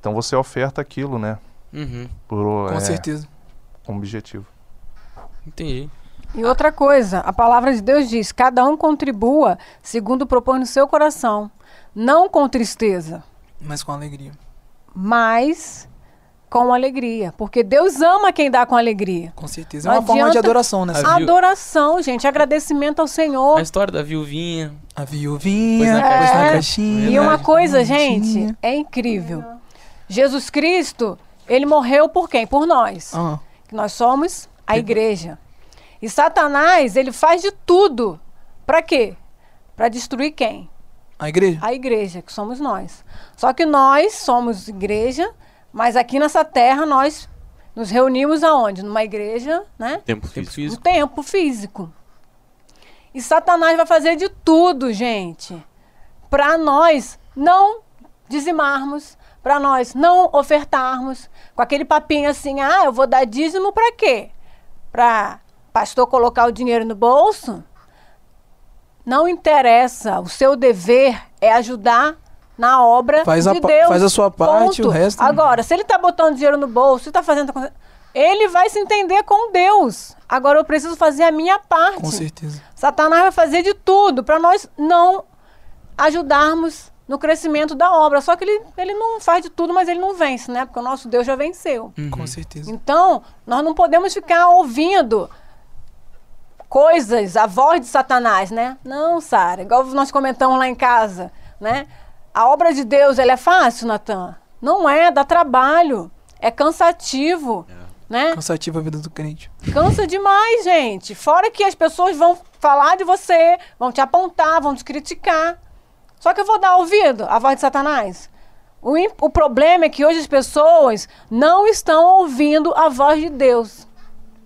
Então você oferta aquilo, né? Uhum. Por, Com é, certeza. com objetivo. Entendi. E outra coisa, a palavra de Deus diz: cada um contribua segundo propõe no seu coração, não com tristeza, Mas com alegria. mas com alegria, porque Deus ama quem dá com alegria. Com certeza. É Não uma forma de adoração, né? Adoração, gente, agradecimento ao Senhor. A história da viuvinha. A viuvinha, Pôs na pôs na caixinha. E uma coisa, gente, é incrível. Jesus Cristo, ele morreu por quem? Por nós. Que nós somos a igreja. E Satanás, ele faz de tudo. Para quê? Para destruir quem? A igreja? A igreja, que somos nós. Só que nós somos igreja, mas aqui nessa terra nós nos reunimos aonde? Numa igreja, né? Tempo Tempo físico. No físico. tempo físico. E Satanás vai fazer de tudo, gente, para nós não dizimarmos, para nós não ofertarmos, com aquele papinho assim, ah, eu vou dar dízimo para quê? Para pastor colocar o dinheiro no bolso? Não interessa, o seu dever é ajudar na obra Faz a de pa- Deus. faz a sua parte, Ponto. o resto- Agora, se ele tá botando dinheiro no bolso, se tá fazendo ele vai se entender com Deus. Agora eu preciso fazer a minha parte. Com certeza. Satanás vai fazer de tudo para nós não ajudarmos no crescimento da obra. Só que ele, ele não faz de tudo, mas ele não vence, né? Porque o nosso Deus já venceu. Com certeza. Então, nós não podemos ficar ouvindo coisas, a voz de Satanás, né? Não, Sara, igual nós comentamos lá em casa, né? A obra de Deus, ela é fácil, Natan? Não é, dá trabalho, é cansativo, né? Cansativa a vida do crente. Cansa demais, gente. Fora que as pessoas vão falar de você, vão te apontar, vão te criticar. Só que eu vou dar ouvido à voz de Satanás. O, o problema é que hoje as pessoas não estão ouvindo a voz de Deus.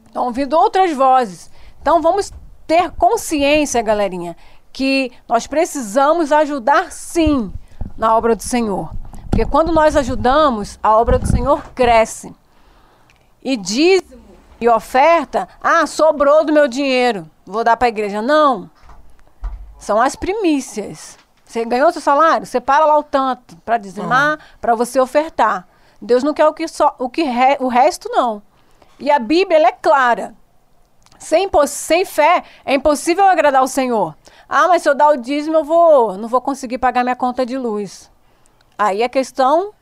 Estão ouvindo outras vozes. Então vamos ter consciência, galerinha, que nós precisamos ajudar sim na obra do Senhor. Porque quando nós ajudamos, a obra do Senhor cresce. E dízimo e oferta, ah, sobrou do meu dinheiro, vou dar para a igreja. Não. São as primícias. Você ganhou seu salário? Separa lá o tanto para dizimar, para você ofertar. Deus não quer o que só o que re- o resto não. E a Bíblia ela é clara. Sem, sem fé é impossível agradar o Senhor. Ah, mas se eu dar o dízimo, eu vou, não vou conseguir pagar minha conta de luz. Aí é questão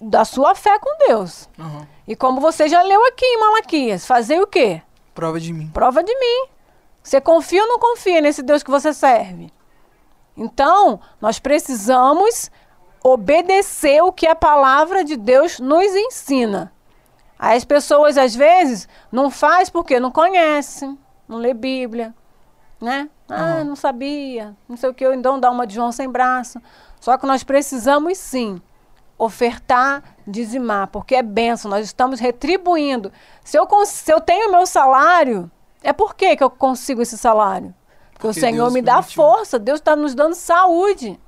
da sua fé com Deus. Aham. E como você já leu aqui em Malaquias, fazer o quê? Prova de mim. Prova de mim. Você confia ou não confia nesse Deus que você serve? Então, nós precisamos obedecer o que a palavra de Deus nos ensina. Aí as pessoas, às vezes, não faz porque não conhecem, não lê Bíblia, né? Ah, não sabia, não sei o que, então dá uma de João sem braço. Só que nós precisamos sim ofertar, dizimar, porque é benção, nós estamos retribuindo. Se eu, se eu tenho meu salário, é por que que eu consigo esse salário? Porque, o Senhor Deus me dá permitiu. força, Deus está nos dando saúde.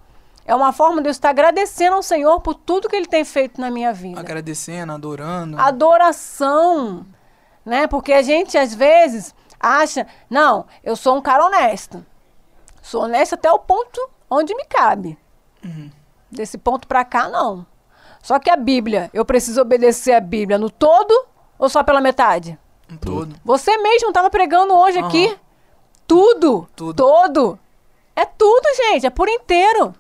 É uma forma de eu estar agradecendo ao Senhor por tudo que Ele tem feito na minha vida Agradecendo, adorando. adoração, né? Porque a gente às vezes acha, não, eu sou um cara honesto. Sou honesto até o ponto onde me cabe. Desse ponto pra cá, não. Só que a Bíblia, eu preciso obedecer a Bíblia no todo ou só pela metade? Um todo. Você mesmo estava pregando hoje Aham. aqui. Tudo, Tudo. todo. É tudo, gente, é por inteiro.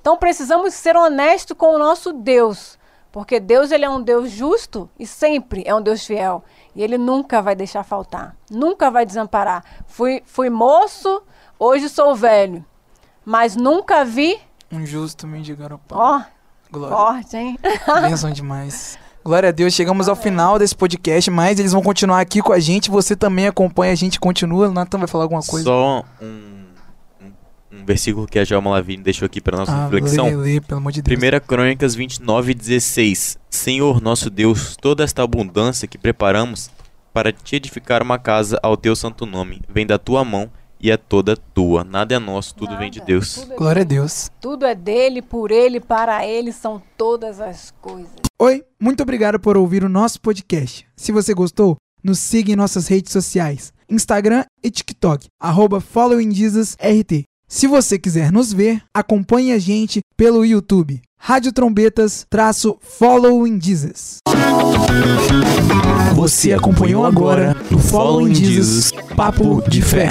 Então precisamos ser honestos com o nosso Deus, porque Deus ele é um Deus justo e sempre é um Deus fiel. E ele nunca vai deixar faltar, nunca vai desamparar. Fui, fui moço, hoje sou velho, mas nunca vi, Um justo mendigar ao pão. ó, Glória. forte, hein? Bênção demais. [LAUGHS] Glória a Deus, chegamos ao final desse podcast, mas eles vão continuar aqui com a gente. Você também acompanha a gente, continua. Natan vai falar alguma coisa? Só um, um, um versículo que a Jalma Lavini deixou aqui para nossa ah, reflexão. lê, lê, pelo amor de Deus. 1 Crônicas 29, 16. Senhor nosso Deus, toda esta abundância que preparamos para te edificar uma casa ao teu santo nome, vem da tua mão e é toda tua. Nada é nosso, tudo vem de Nada, Deus. Tudo é, Glória a Deus. tudo é dele, por ele, para ele são todas as coisas. Oi, muito obrigado por ouvir o nosso podcast. Se você gostou, nos siga em nossas redes sociais, Instagram e TikTok, arroba followingjesusrt. Se você quiser nos ver, acompanhe a gente pelo YouTube, Rádio Trombetas, Following Jesus. Você acompanhou agora no Following Jesus, Papo de Fé.